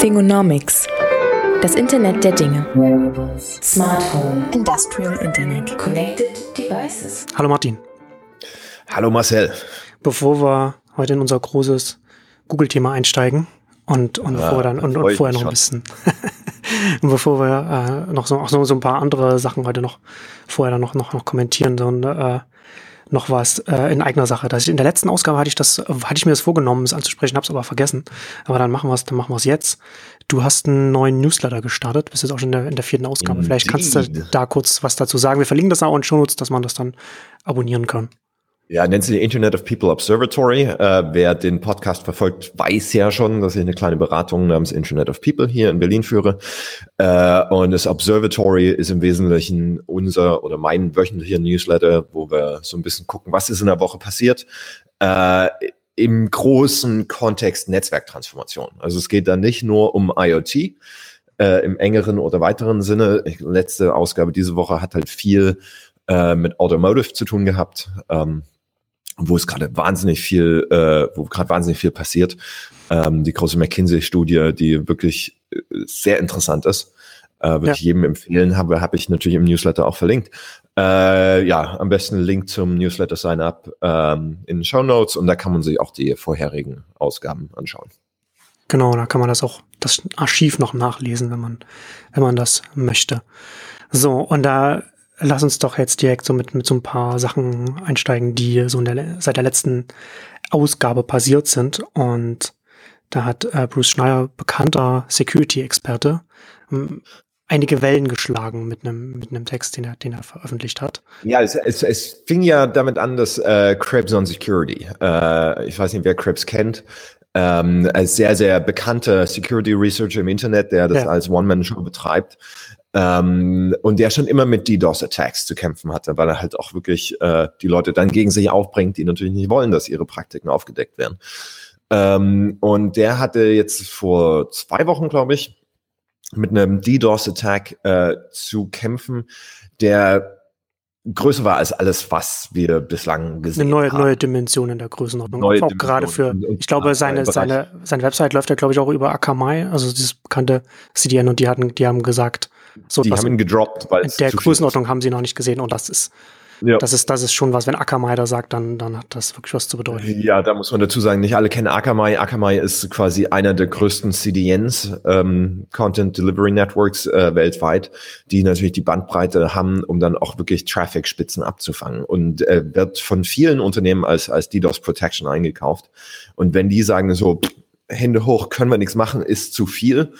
Thingonomics. Das Internet der Dinge. Smart Home. Industrial Internet. Connected Devices. Hallo Martin. Hallo Marcel. Bevor wir heute in unser großes Google-Thema einsteigen und, und, ja, bevor dann, und, und vorher noch ein bisschen und bevor wir äh, noch so, auch so, so ein paar andere Sachen heute noch vorher dann noch, noch, noch kommentieren, so äh, noch was äh, in eigener Sache. Das in der letzten Ausgabe hatte ich das, hatte ich mir das vorgenommen, es anzusprechen, habe es aber vergessen. Aber dann machen wir es, dann machen wir es jetzt. Du hast einen neuen Newsletter gestartet, bist jetzt auch schon in der, in der vierten Ausgabe. Indeed. Vielleicht kannst du da kurz was dazu sagen. Wir verlinken das auch in Shownotes, dass man das dann abonnieren kann. Ja, nennt sie Internet of People Observatory. Äh, wer den Podcast verfolgt, weiß ja schon, dass ich eine kleine Beratung namens Internet of People hier in Berlin führe. Äh, und das Observatory ist im Wesentlichen unser oder mein wöchentlicher Newsletter, wo wir so ein bisschen gucken, was ist in der Woche passiert. Äh, Im großen Kontext Netzwerktransformation. Also es geht da nicht nur um IoT, äh, im engeren oder weiteren Sinne. Letzte Ausgabe diese Woche hat halt viel äh, mit Automotive zu tun gehabt. Ähm, wo es gerade wahnsinnig viel, äh, wo gerade wahnsinnig viel passiert. Ähm, die große McKinsey-Studie, die wirklich äh, sehr interessant ist, äh, würde ja. ich jedem empfehlen, habe habe ich natürlich im Newsletter auch verlinkt. Äh, ja, am besten Link zum Newsletter Sign Up ähm, in den Show Notes und da kann man sich auch die vorherigen Ausgaben anschauen. Genau, da kann man das auch das Archiv noch nachlesen, wenn man wenn man das möchte. So und da lass uns doch jetzt direkt so mit, mit so ein paar Sachen einsteigen, die so in der, seit der letzten Ausgabe passiert sind. Und da hat äh, Bruce Schneier, bekannter Security-Experte, ähm, einige Wellen geschlagen mit einem mit einem Text, den er, den er veröffentlicht hat. Ja, es, es, es fing ja damit an, dass äh, Krebs on Security, äh, ich weiß nicht, wer Krebs kennt, ähm, als sehr, sehr bekannter Security Researcher im Internet, der das ja. als One-Man-Show betreibt, ähm, und der schon immer mit DDoS-Attacks zu kämpfen hatte, weil er halt auch wirklich äh, die Leute dann gegen sich aufbringt, die natürlich nicht wollen, dass ihre Praktiken aufgedeckt werden. Ähm, und der hatte jetzt vor zwei Wochen, glaube ich, mit einem DDoS-Attack äh, zu kämpfen, der größer war als alles, was wir bislang gesehen Eine neue, haben. neue Dimension in der Größenordnung. Neue auch gerade für, ich glaube, seine, seine, seine Website läuft ja, glaube ich, auch über Akamai, also dieses bekannte CDN und die hatten, die haben gesagt, so, die haben ihn gedroppt, weil der Größenordnung haben sie noch nicht gesehen und das ist ja. Das ist, das ist schon was, wenn Akamai da sagt, dann, dann hat das wirklich was zu bedeuten. Ja, da muss man dazu sagen, nicht alle kennen Akamai. Akamai ist quasi einer der größten CDNs, ähm, Content Delivery Networks äh, weltweit, die natürlich die Bandbreite haben, um dann auch wirklich Traffic-Spitzen abzufangen und äh, wird von vielen Unternehmen als, als DDoS Protection eingekauft. Und wenn die sagen so, Hände hoch, können wir nichts machen, ist zu viel,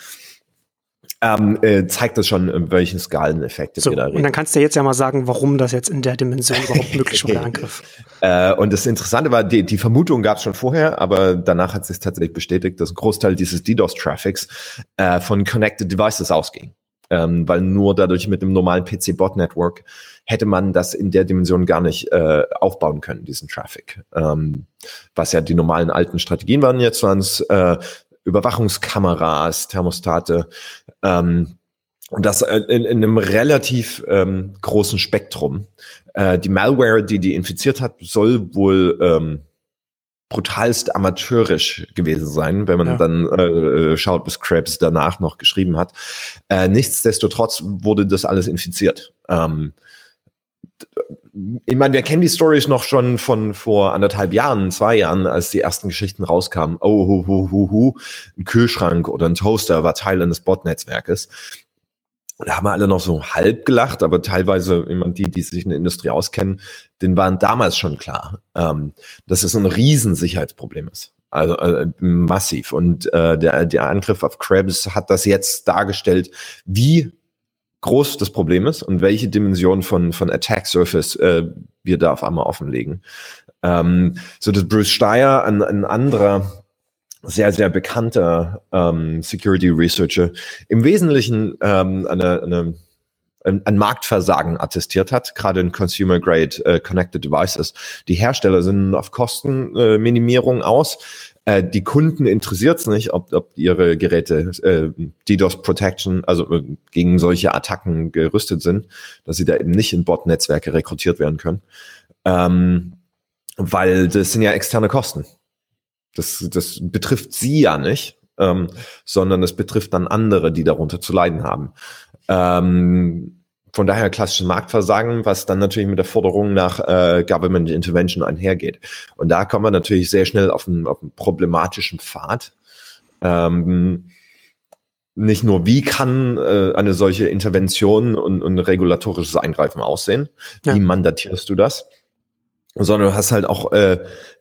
ähm, äh, zeigt das schon, in welchen Skaleneffekte so, wir da reden. Und dann kannst du jetzt ja mal sagen, warum das jetzt in der Dimension überhaupt möglich war, der Angriff. Äh, und das Interessante war, die, die Vermutung gab es schon vorher, aber danach hat sich tatsächlich bestätigt, dass ein Großteil dieses DDoS-Traffics äh, von Connected Devices ausging. Ähm, weil nur dadurch mit einem normalen PC-Bot-Network hätte man das in der Dimension gar nicht äh, aufbauen können, diesen Traffic. Ähm, was ja die normalen alten Strategien waren jetzt, waren es äh, Überwachungskameras, Thermostate. Ähm, und das in, in einem relativ ähm, großen Spektrum. Äh, die Malware, die die infiziert hat, soll wohl ähm, brutalst amateurisch gewesen sein, wenn man ja. dann äh, schaut, was Krebs danach noch geschrieben hat. Äh, nichtsdestotrotz wurde das alles infiziert. Ähm, ich meine, wir kennen die Stories noch schon von vor anderthalb Jahren, zwei Jahren, als die ersten Geschichten rauskamen. Oh, hu, hu, hu, hu, ein Kühlschrank oder ein Toaster war Teil eines Bot-Netzwerkes. Da haben wir alle noch so halb gelacht, aber teilweise, ich meine, die, die sich in der Industrie auskennen, denen waren damals schon klar, ähm, dass es ein Riesensicherheitsproblem ist. Also äh, massiv. Und äh, der, der Angriff auf Krebs hat das jetzt dargestellt, wie groß das Problem ist und welche Dimension von, von Attack Surface äh, wir da auf einmal offenlegen. Ähm, so dass Bruce Steyer, ein, ein anderer sehr, sehr bekannter ähm, Security Researcher, im Wesentlichen ähm, eine, eine ein, ein Marktversagen attestiert hat, gerade in Consumer Grade äh, Connected Devices. Die Hersteller sind auf Kostenminimierung äh, aus. Äh, die Kunden interessiert es nicht, ob, ob ihre Geräte äh, DDoS Protection, also äh, gegen solche Attacken gerüstet sind, dass sie da eben nicht in Bot-Netzwerke rekrutiert werden können. Ähm, weil das sind ja externe Kosten. Das, das betrifft sie ja nicht. ähm, sondern es betrifft dann andere, die darunter zu leiden haben. Ähm, von daher klassisches Marktversagen, was dann natürlich mit der Forderung nach äh, Government Intervention einhergeht. Und da kommen wir natürlich sehr schnell auf einen, auf einen problematischen Pfad. Ähm, nicht nur, wie kann äh, eine solche Intervention und, und regulatorisches Eingreifen aussehen, ja. wie mandatierst du das, sondern du hast halt auch äh,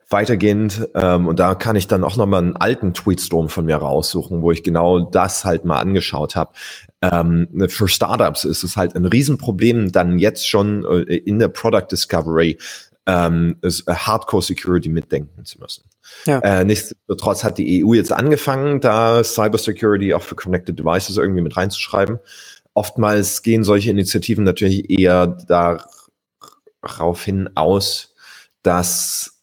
weitergehend, ähm, und da kann ich dann auch nochmal einen alten Tweetstorm von mir raussuchen, wo ich genau das halt mal angeschaut habe. Ähm, für Startups ist es halt ein Riesenproblem, dann jetzt schon äh, in der Product Discovery ähm, äh, Hardcore Security mitdenken zu müssen. Ja. Äh, nichtsdestotrotz hat die EU jetzt angefangen, da Cyber Security auch für Connected Devices irgendwie mit reinzuschreiben. Oftmals gehen solche Initiativen natürlich eher darauf hin aus, dass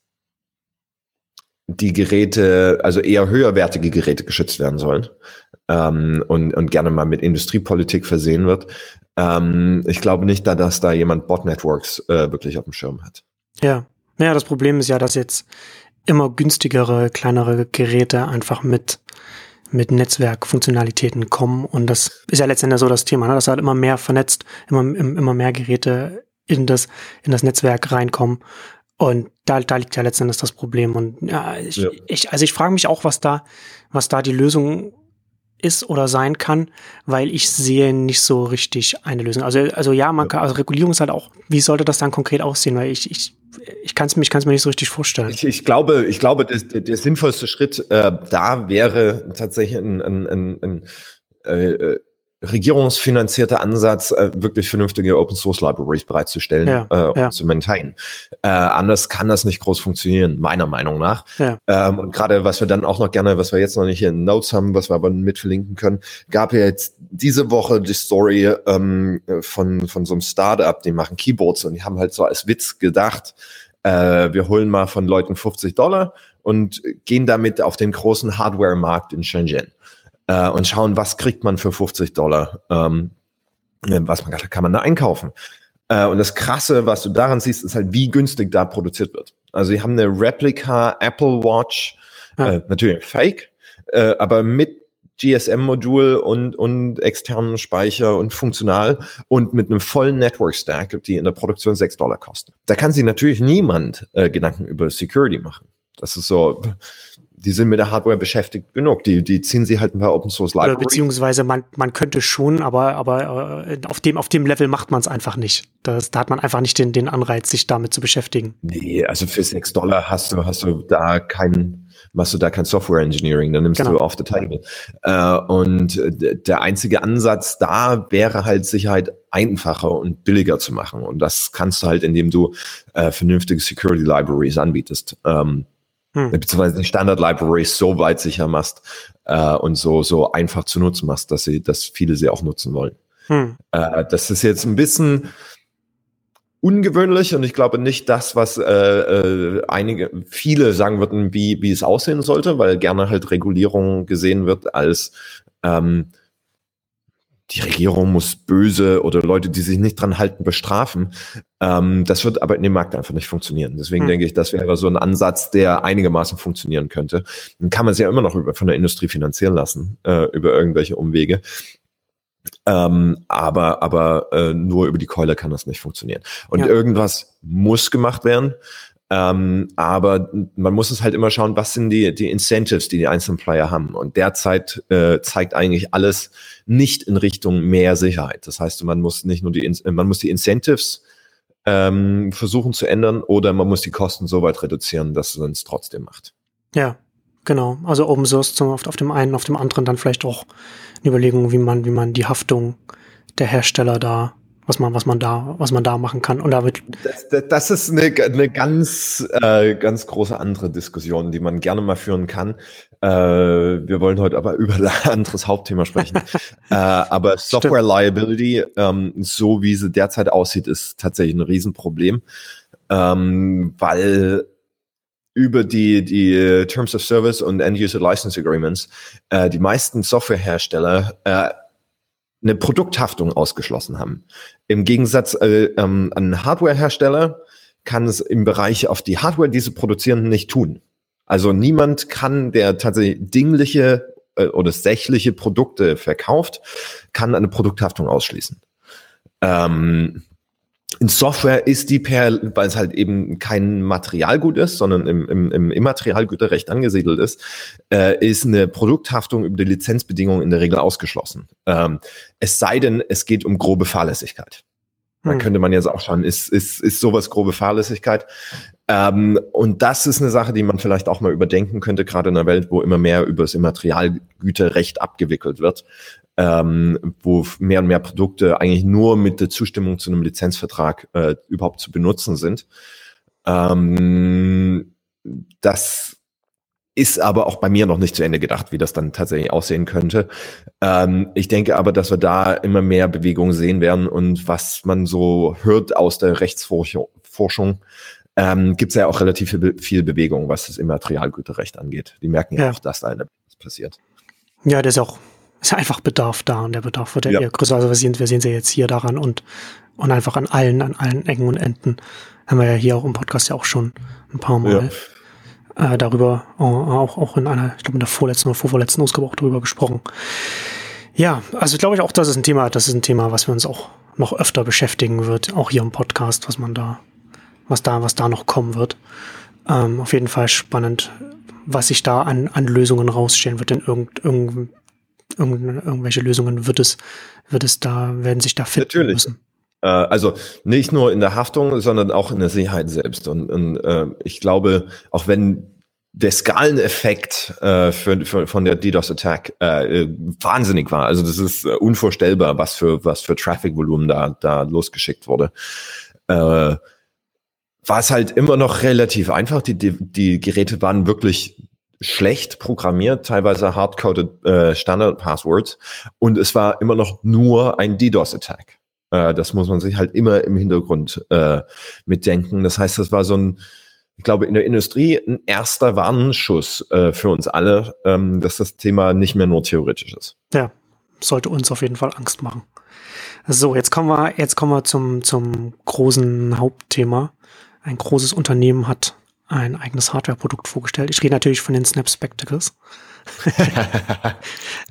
die Geräte, also eher höherwertige Geräte geschützt werden sollen ähm, und, und gerne mal mit Industriepolitik versehen wird. Ähm, ich glaube nicht, da, dass da jemand Bot-Networks äh, wirklich auf dem Schirm hat. Ja. ja, das Problem ist ja, dass jetzt immer günstigere, kleinere Geräte einfach mit mit Netzwerkfunktionalitäten kommen und das ist ja letztendlich so das Thema, ne? dass halt immer mehr vernetzt, immer, immer mehr Geräte in das, in das Netzwerk reinkommen und da, da liegt ja letztendlich das Problem. Und ja, ich, ja. ich also ich frage mich auch, was da, was da die Lösung ist oder sein kann, weil ich sehe nicht so richtig eine Lösung. Also, also ja, man kann, also Regulierung ist halt auch, wie sollte das dann konkret aussehen? Weil ich, ich, ich kann es mir, mir nicht so richtig vorstellen. Ich, ich glaube, ich glaube, das, der, der sinnvollste Schritt äh, da wäre tatsächlich ein, ein, ein, ein äh, äh regierungsfinanzierter Ansatz, äh, wirklich vernünftige Open Source Libraries bereitzustellen ja, äh, ja. und zu maintainen. Äh, anders kann das nicht groß funktionieren, meiner Meinung nach. Ja. Ähm, und gerade was wir dann auch noch gerne, was wir jetzt noch nicht hier in Notes haben, was wir aber mit verlinken können, gab ja jetzt diese Woche die Story ähm, von, von so einem Startup, die machen Keyboards und die haben halt so als Witz gedacht, äh, wir holen mal von Leuten 50 Dollar und gehen damit auf den großen Hardware-Markt in Shenzhen äh, und schauen, was kriegt man für 50 Dollar, ähm, was man kann man da einkaufen. Äh, und das Krasse, was du daran siehst, ist halt, wie günstig da produziert wird. Also sie haben eine Replika Apple Watch, ja. äh, natürlich Fake, äh, aber mit GSM-Modul und, und externen Speicher und funktional und mit einem vollen Network-Stack, die in der Produktion 6 Dollar kosten. Da kann sich natürlich niemand äh, Gedanken über Security machen. Das ist so, die sind mit der Hardware beschäftigt genug. Die, die ziehen sie halt ein paar Open Source Libraries. Oder beziehungsweise man, man könnte schon, aber, aber äh, auf, dem, auf dem Level macht man es einfach nicht. Das, da hat man einfach nicht den, den Anreiz, sich damit zu beschäftigen. Nee, also für 6 Dollar hast du, hast du da keinen, machst du da kein Software Engineering, dann nimmst genau. du off the table. Äh, und der einzige Ansatz da wäre halt Sicherheit einfacher und billiger zu machen. Und das kannst du halt, indem du äh, vernünftige Security Libraries anbietest. Ähm, hm. beziehungsweise die Standard Libraries so weit sicher machst äh, und so, so einfach zu nutzen machst, dass sie, dass viele sie auch nutzen wollen. Hm. Äh, das ist jetzt ein bisschen ungewöhnlich und ich glaube nicht das, was äh, äh, einige, viele sagen würden, wie, wie es aussehen sollte, weil gerne halt Regulierung gesehen wird als ähm, die Regierung muss böse oder Leute, die sich nicht dran halten, bestrafen. Ähm, das wird aber in dem Markt einfach nicht funktionieren. Deswegen hm. denke ich, das wäre so ein Ansatz, der einigermaßen funktionieren könnte. Dann kann man es ja immer noch über, von der Industrie finanzieren lassen, äh, über irgendwelche Umwege. Ähm, aber aber äh, nur über die Keule kann das nicht funktionieren. Und ja. irgendwas muss gemacht werden. Ähm, aber man muss es halt immer schauen, was sind die, die Incentives, die die einzelnen Player haben. Und derzeit äh, zeigt eigentlich alles nicht in Richtung mehr Sicherheit. Das heißt, man muss nicht nur die, man muss die Incentives ähm, versuchen zu ändern oder man muss die Kosten so weit reduzieren, dass man es trotzdem macht. Ja, genau. Also Open Source zum, auf, auf dem einen, auf dem anderen dann vielleicht auch eine Überlegung, wie man, wie man die Haftung der Hersteller da was man, was man da, was man da machen kann. Und damit. Das, das, das ist eine, eine ganz, äh, ganz große andere Diskussion, die man gerne mal führen kann. Äh, wir wollen heute aber über ein anderes Hauptthema sprechen. äh, aber Software. Liability, ähm, so wie sie derzeit aussieht, ist tatsächlich ein Riesenproblem, ähm, weil über die, die Terms of Service und End-User License Agreements äh, die meisten Softwarehersteller äh, eine Produkthaftung ausgeschlossen haben. Im Gegensatz äh, ähm, an Hardwarehersteller kann es im Bereich auf die Hardware, die sie produzieren, nicht tun. Also niemand kann, der tatsächlich dingliche äh, oder sächliche Produkte verkauft, kann eine Produkthaftung ausschließen. Ähm, in Software ist die per, weil es halt eben kein Materialgut ist, sondern im, im, im Immaterialgüterrecht angesiedelt ist, äh, ist eine Produkthaftung über die Lizenzbedingungen in der Regel ausgeschlossen. Ähm, es sei denn, es geht um grobe Fahrlässigkeit. Da hm. könnte man jetzt auch schauen, ist, ist, ist sowas grobe Fahrlässigkeit? Ähm, und das ist eine Sache, die man vielleicht auch mal überdenken könnte, gerade in einer Welt, wo immer mehr über das Immaterialgüterrecht abgewickelt wird ähm, wo mehr und mehr Produkte eigentlich nur mit der Zustimmung zu einem Lizenzvertrag äh, überhaupt zu benutzen sind. Ähm, das ist aber auch bei mir noch nicht zu Ende gedacht, wie das dann tatsächlich aussehen könnte. Ähm, ich denke aber, dass wir da immer mehr Bewegungen sehen werden und was man so hört aus der Rechtsforschung, ähm, gibt es ja auch relativ viel, viel Bewegung, was das Immaterialgüterrecht angeht. Die merken ja, ja auch, dass da eine passiert. Ja, das ist auch ist einfach Bedarf da und der Bedarf wird ja, ja. eher größer. Also wir sehen, wir sehen sie jetzt hier daran und, und einfach an allen, an allen Ecken und Enden. Haben wir ja hier auch im Podcast ja auch schon ein paar Mal ja. äh, darüber, auch, auch in einer, ich glaube in der vorletzten oder vorvorletzten Ausgabe auch darüber gesprochen. Ja, also glaube ich auch, das ist ein Thema, das ist ein Thema, was wir uns auch noch öfter beschäftigen wird, auch hier im Podcast, was man da, was da, was da noch kommen wird. Ähm, auf jeden Fall spannend, was sich da an, an Lösungen rausstellen wird in irgend, irgendeinem irgendwelche Lösungen wird es, wird es da, werden sich da finden Natürlich. müssen. Äh, also nicht nur in der Haftung, sondern auch in der Sicherheit selbst. Und, und äh, ich glaube, auch wenn der Skaleneffekt äh, für, für, von der DDoS-Attack äh, wahnsinnig war. Also das ist äh, unvorstellbar, was für was für Traffic-Volumen da da losgeschickt wurde. Äh, war es halt immer noch relativ einfach. Die, die, die Geräte waren wirklich schlecht programmiert, teilweise hardcoded äh, Standard-Passwords und es war immer noch nur ein DDoS-Attack. Äh, das muss man sich halt immer im Hintergrund äh, mitdenken. Das heißt, das war so ein, ich glaube, in der Industrie ein erster Warnschuss äh, für uns alle, ähm, dass das Thema nicht mehr nur theoretisch ist. Ja, sollte uns auf jeden Fall Angst machen. So, jetzt kommen wir, jetzt kommen wir zum, zum großen Hauptthema. Ein großes Unternehmen hat ein eigenes Hardware-Produkt vorgestellt. Ich rede natürlich von den Snap Spectacles.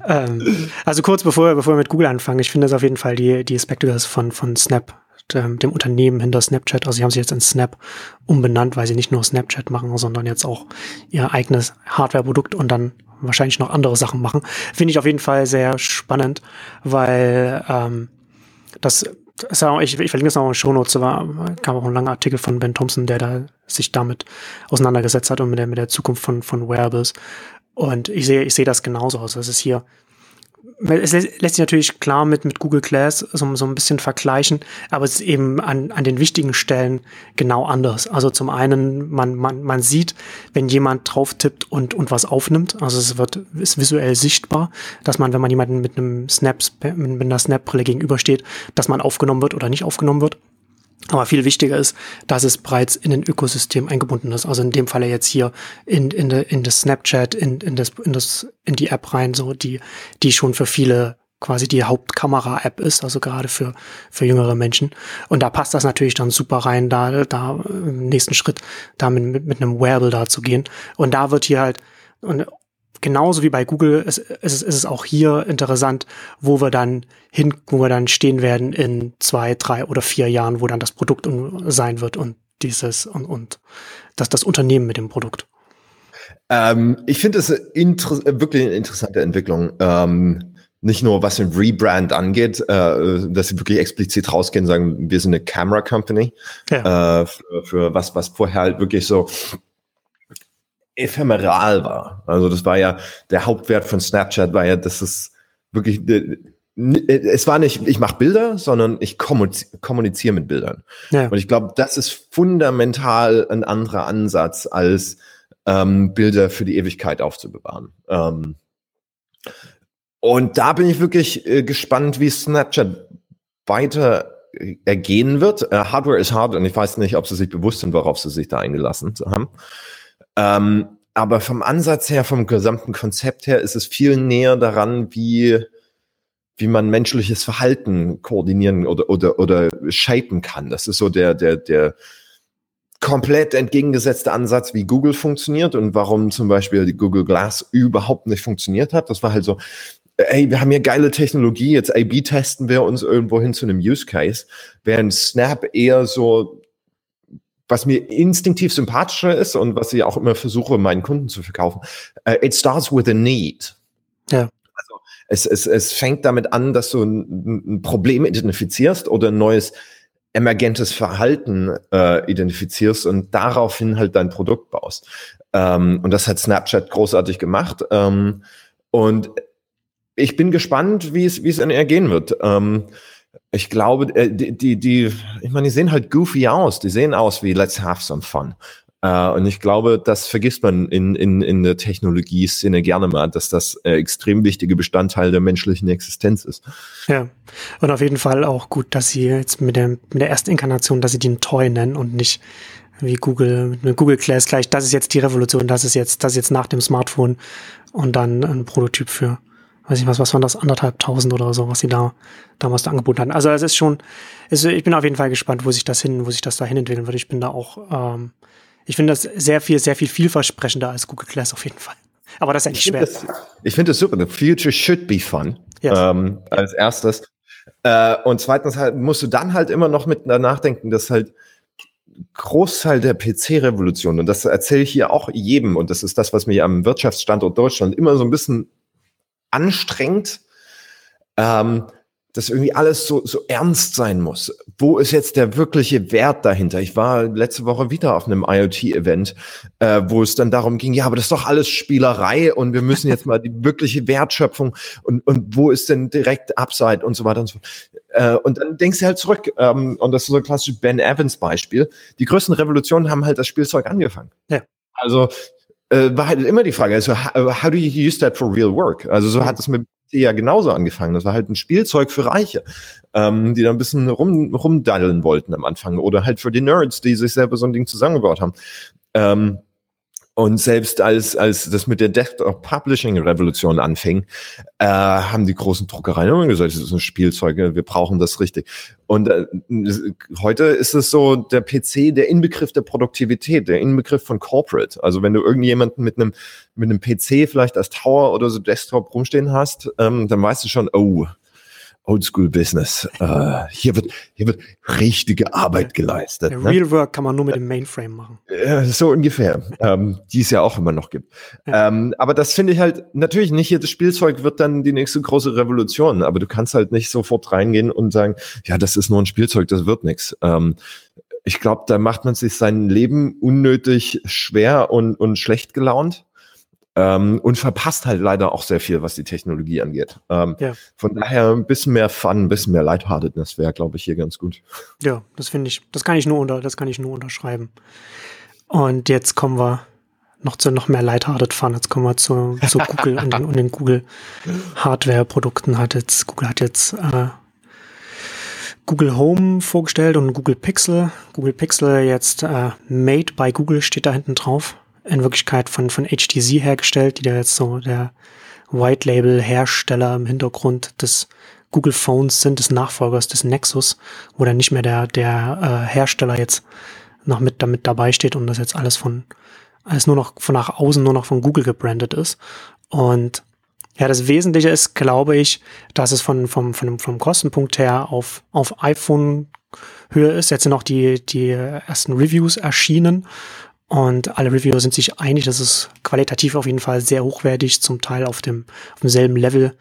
ähm, also kurz bevor, bevor wir mit Google anfangen, ich finde das auf jeden Fall die, die Spectacles von, von Snap, dem, dem Unternehmen hinter Snapchat. Also sie haben sich jetzt in Snap umbenannt, weil sie nicht nur Snapchat machen, sondern jetzt auch ihr eigenes Hardware-Produkt und dann wahrscheinlich noch andere Sachen machen. Finde ich auf jeden Fall sehr spannend, weil ähm, das ich, ich verlinke es noch in den Shownotes, war, kam auch ein langer Artikel von Ben Thompson, der da sich damit auseinandergesetzt hat und mit der, mit der Zukunft von, von Wearables. Und ich sehe, ich sehe das genauso aus. Es ist hier es lässt sich natürlich klar mit, mit Google Glass so, so ein bisschen vergleichen, aber es ist eben an, an den wichtigen Stellen genau anders. Also zum einen, man, man, man sieht, wenn jemand drauf tippt und, und was aufnimmt, also es wird, ist visuell sichtbar, dass man, wenn man jemanden mit einem Snap, mit einer Snap-Brille gegenübersteht, dass man aufgenommen wird oder nicht aufgenommen wird. Aber viel wichtiger ist, dass es bereits in den Ökosystem eingebunden ist. Also in dem Falle jetzt hier in, in, de, in das Snapchat, in, in, das, in, das, in die App rein, so die, die schon für viele quasi die Hauptkamera-App ist, also gerade für, für jüngere Menschen. Und da passt das natürlich dann super rein, da, da im nächsten Schritt da mit, mit einem Wearable da zu gehen. Und da wird hier halt, und genauso wie bei Google ist, ist, ist es auch hier interessant, wo wir dann hin, wo wir dann stehen werden in zwei, drei oder vier Jahren, wo dann das Produkt sein wird und dieses und, und das, das Unternehmen mit dem Produkt. Ähm, ich finde es wirklich eine interessante Entwicklung. Ähm, nicht nur was den Rebrand angeht, äh, dass sie wirklich explizit rausgehen und sagen, wir sind eine Camera Company. Ja. Äh, für, für was, was vorher halt wirklich so ephemeral war. Also das war ja, der Hauptwert von Snapchat war ja, dass es wirklich, es war nicht, ich mache Bilder, sondern ich kommuniziere mit Bildern. Ja. Und ich glaube, das ist fundamental ein anderer Ansatz, als ähm, Bilder für die Ewigkeit aufzubewahren. Ähm, und da bin ich wirklich äh, gespannt, wie Snapchat weiter äh, ergehen wird. Äh, Hardware ist hard und ich weiß nicht, ob sie sich bewusst sind, worauf sie sich da eingelassen haben. Ähm, aber vom Ansatz her, vom gesamten Konzept her, ist es viel näher daran, wie, wie man menschliches Verhalten koordinieren oder, oder, oder shapen kann. Das ist so der, der, der komplett entgegengesetzte Ansatz, wie Google funktioniert und warum zum Beispiel die Google Glass überhaupt nicht funktioniert hat. Das war halt so, ey, wir haben hier geile Technologie, jetzt A-B testen wir uns irgendwo hin zu einem Use Case, während Snap eher so was mir instinktiv sympathischer ist und was ich auch immer versuche, meinen Kunden zu verkaufen, uh, it starts with a need. Ja. Also es, es, es fängt damit an, dass du ein, ein Problem identifizierst oder ein neues emergentes Verhalten äh, identifizierst und daraufhin halt dein Produkt baust. Ähm, und das hat Snapchat großartig gemacht. Ähm, und ich bin gespannt, wie es, wie es in gehen wird. Ähm, ich glaube, äh, die, die, die, ich meine, die sehen halt goofy aus. Die sehen aus wie Let's Have Some Fun. Uh, und ich glaube, das vergisst man in, in, in der Technologie-Szene gerne mal, dass das äh, extrem wichtige Bestandteil der menschlichen Existenz ist. Ja, und auf jeden Fall auch gut, dass sie jetzt mit der, mit der ersten Inkarnation, dass sie den Toy nennen und nicht wie Google, mit Google Class gleich, das ist jetzt die Revolution, das ist jetzt, das ist jetzt nach dem Smartphone und dann ein Prototyp für weiß ich was, was waren das, anderthalb tausend oder so, was sie da damals da angeboten hatten. Also es ist schon, es, ich bin auf jeden Fall gespannt, wo sich das hin, wo sich das dahin entwickeln wird. Ich bin da auch, ähm, ich finde das sehr viel, sehr viel vielversprechender als Google Glass auf jeden Fall. Aber das ist ja nicht schwer. Das, ich finde das super. The future should be fun. Yes. Ähm, als erstes. Äh, und zweitens halt, musst du dann halt immer noch mit nachdenken, dass halt Großteil der PC-Revolution, und das erzähle ich hier auch jedem, und das ist das, was mich am Wirtschaftsstandort Deutschland immer so ein bisschen anstrengend, ähm, dass irgendwie alles so, so ernst sein muss. Wo ist jetzt der wirkliche Wert dahinter? Ich war letzte Woche wieder auf einem IoT-Event, äh, wo es dann darum ging, ja, aber das ist doch alles Spielerei und wir müssen jetzt mal die wirkliche Wertschöpfung und, und wo ist denn direkt Upside und so weiter und so äh, Und dann denkst du halt zurück, ähm, und das ist so ein klassisches Ben Evans Beispiel. Die größten Revolutionen haben halt das Spielzeug angefangen. Ja. Also äh, war halt immer die Frage, also how, how do you use that for real work? Also so hat es mit ja genauso angefangen. Das war halt ein Spielzeug für Reiche, ähm, die da ein bisschen rum, rumdaddeln wollten am Anfang. Oder halt für die Nerds, die sich selber so ein Ding zusammengebaut haben. Ähm, und selbst als, als das mit der Desktop Publishing Revolution anfing, äh, haben die großen Druckereien immer gesagt, das ist ein Spielzeug, wir brauchen das richtig. Und äh, heute ist es so der PC, der Inbegriff der Produktivität, der Inbegriff von Corporate. Also wenn du irgendjemanden mit einem mit einem PC vielleicht als Tower oder so Desktop rumstehen hast, ähm, dann weißt du schon, oh, Oldschool-Business. Äh, hier, wird, hier wird richtige Arbeit geleistet. Der ne? Real Work kann man nur mit dem Mainframe machen. Äh, so ungefähr. ähm, die es ja auch immer noch gibt. Ja. Ähm, aber das finde ich halt, natürlich nicht jedes Spielzeug wird dann die nächste große Revolution, aber du kannst halt nicht sofort reingehen und sagen, ja, das ist nur ein Spielzeug, das wird nichts. Ähm, ich glaube, da macht man sich sein Leben unnötig schwer und, und schlecht gelaunt. Ähm, und verpasst halt leider auch sehr viel, was die Technologie angeht. Ähm, ja. Von daher ein bisschen mehr Fun, ein bisschen mehr Lightheartedness wäre, glaube ich, hier ganz gut. Ja, das finde ich, das kann ich nur unter, das kann ich nur unterschreiben. Und jetzt kommen wir noch zu noch mehr Lighthearted Fun. Jetzt kommen wir zu, zu Google und den, und den Google Hardware-Produkten. Hat jetzt, Google hat jetzt äh, Google Home vorgestellt und Google Pixel. Google Pixel jetzt äh, Made by Google steht da hinten drauf in Wirklichkeit von, von HTC hergestellt, die da jetzt so der White Label Hersteller im Hintergrund des Google Phones sind, des Nachfolgers des Nexus, wo dann nicht mehr der, der äh, Hersteller jetzt noch mit damit dabei steht und das jetzt alles von, alles nur noch von nach außen nur noch von Google gebrandet ist. Und ja, das Wesentliche ist, glaube ich, dass es von, vom, von, vom Kostenpunkt her auf, auf iPhone Höhe ist. Jetzt sind auch die, die ersten Reviews erschienen und alle Reviewer sind sich einig, dass es qualitativ auf jeden Fall sehr hochwertig, zum Teil auf dem auf demselben Level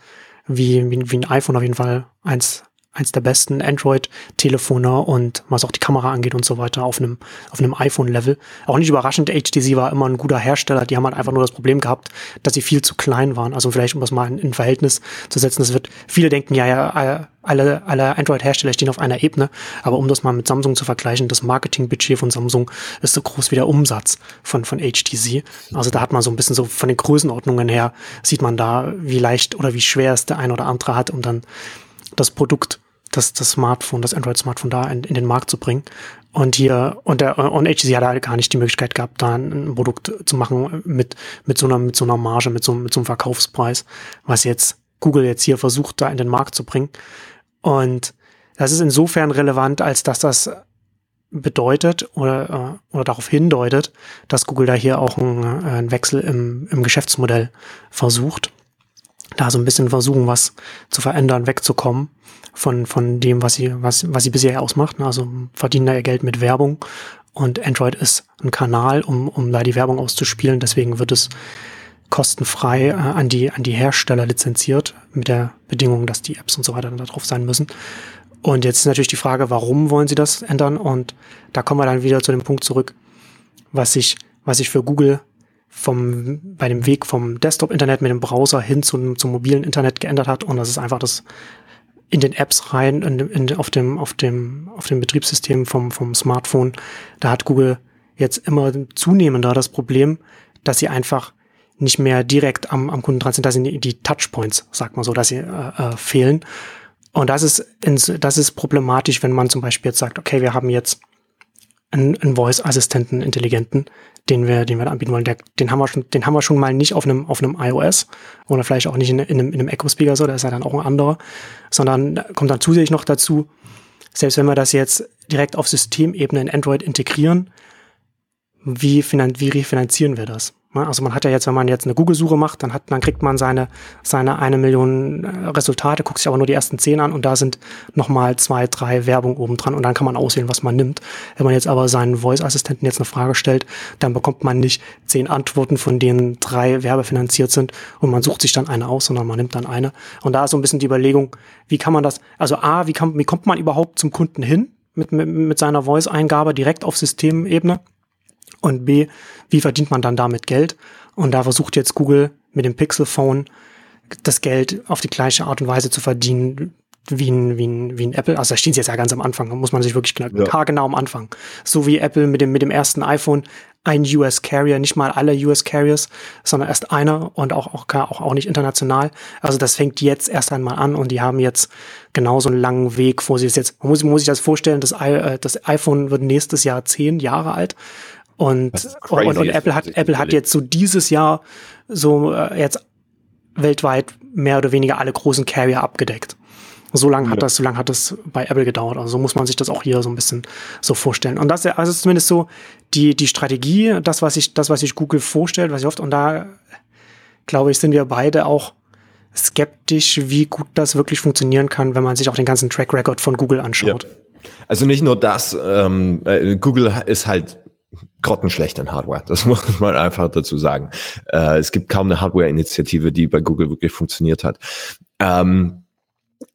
wie, wie, wie ein iPhone auf jeden Fall eins eins der besten Android-Telefone und was auch die Kamera angeht und so weiter auf einem, auf einem iPhone-Level. Auch nicht überraschend, HTC war immer ein guter Hersteller. Die haben halt einfach nur das Problem gehabt, dass sie viel zu klein waren. Also vielleicht, um das mal in, in Verhältnis zu setzen, das wird, viele denken, ja, ja, alle, alle Android-Hersteller stehen auf einer Ebene. Aber um das mal mit Samsung zu vergleichen, das Marketingbudget von Samsung ist so groß wie der Umsatz von, von HTC. Also da hat man so ein bisschen so von den Größenordnungen her, sieht man da, wie leicht oder wie schwer es der ein oder andere hat, um dann das Produkt das, das Smartphone, das Android-Smartphone da in, in den Markt zu bringen. Und hier, und der, und HTC hat halt gar nicht die Möglichkeit gehabt, da ein Produkt zu machen mit, mit so einer, mit so einer Marge, mit so, mit so einem Verkaufspreis, was jetzt Google jetzt hier versucht, da in den Markt zu bringen. Und das ist insofern relevant, als dass das bedeutet oder, äh, oder darauf hindeutet, dass Google da hier auch einen, äh, einen Wechsel im, im Geschäftsmodell versucht. Da so ein bisschen versuchen, was zu verändern, wegzukommen von, von dem, was sie, was, was sie bisher ausmacht. Also verdienen da ihr Geld mit Werbung und Android ist ein Kanal, um, um da die Werbung auszuspielen. Deswegen wird es kostenfrei äh, an, die, an die Hersteller lizenziert, mit der Bedingung, dass die Apps und so weiter dann da drauf sein müssen. Und jetzt ist natürlich die Frage, warum wollen sie das ändern? Und da kommen wir dann wieder zu dem Punkt zurück, was sich, was sich für Google vom, bei dem Weg vom Desktop-Internet mit dem Browser hin zum, zum mobilen Internet geändert hat. Und das ist einfach das in den Apps rein, in, in, auf dem, auf dem, auf dem Betriebssystem vom, vom Smartphone. Da hat Google jetzt immer zunehmender das Problem, dass sie einfach nicht mehr direkt am, am Kunden dran sind, dass sie die Touchpoints, sagt man so, dass sie äh, äh, fehlen. Und das ist, das ist problematisch, wenn man zum Beispiel jetzt sagt, okay, wir haben jetzt einen, einen Voice-Assistenten, intelligenten, den wir, den wir anbieten wollen. Der, den haben wir schon, den haben wir schon mal nicht auf einem, auf einem iOS oder vielleicht auch nicht in, in einem, in einem Echo Speaker so, da ist ja dann auch ein anderer, sondern kommt dann zusätzlich noch dazu, selbst wenn wir das jetzt direkt auf Systemebene in Android integrieren, wie, finan wie refinanzieren wir das? Ne? Also man hat ja jetzt, wenn man jetzt eine Google-Suche macht, dann hat, dann kriegt man seine, seine eine Million äh, Resultate, guckt sich aber nur die ersten zehn an und da sind nochmal zwei, drei Werbung oben dran und dann kann man auswählen, was man nimmt. Wenn man jetzt aber seinen Voice-Assistenten jetzt eine Frage stellt, dann bekommt man nicht zehn Antworten, von denen drei werbefinanziert sind und man sucht sich dann eine aus, sondern man nimmt dann eine. Und da ist so ein bisschen die Überlegung, wie kann man das, also A, wie, kann, wie kommt man überhaupt zum Kunden hin mit, mit, mit seiner Voice-Eingabe direkt auf Systemebene? Und B, wie verdient man dann damit Geld? Und da versucht jetzt Google mit dem Pixel Phone das Geld auf die gleiche Art und Weise zu verdienen wie ein, wie ein, wie ein Apple. Also da stehen sie jetzt ja ganz am Anfang, da muss man sich wirklich genau, ja. genau am Anfang. So wie Apple mit dem, mit dem ersten iPhone ein US Carrier, nicht mal alle US Carriers, sondern erst einer und auch, auch, auch, auch nicht international. Also das fängt jetzt erst einmal an und die haben jetzt genauso einen langen Weg, wo sie es jetzt, man muss, man muss sich das vorstellen, das, äh, das iPhone wird nächstes Jahr zehn Jahre alt und, und, und Apple hat, Apple hat jetzt so dieses Jahr so äh, jetzt weltweit mehr oder weniger alle großen Carrier abgedeckt. So lange hat ja. das, so lange hat das bei Apple gedauert. Also so muss man sich das auch hier so ein bisschen so vorstellen. Und das also ist zumindest so die, die Strategie, das, was sich, das, was sich Google vorstellt, was ich oft, und da glaube ich, sind wir beide auch skeptisch, wie gut das wirklich funktionieren kann, wenn man sich auch den ganzen Track Record von Google anschaut. Ja. Also nicht nur das, ähm, äh, Google ist halt grottenschlecht in Hardware. Das muss man einfach dazu sagen. Äh, es gibt kaum eine Hardware-Initiative, die bei Google wirklich funktioniert hat. Ähm,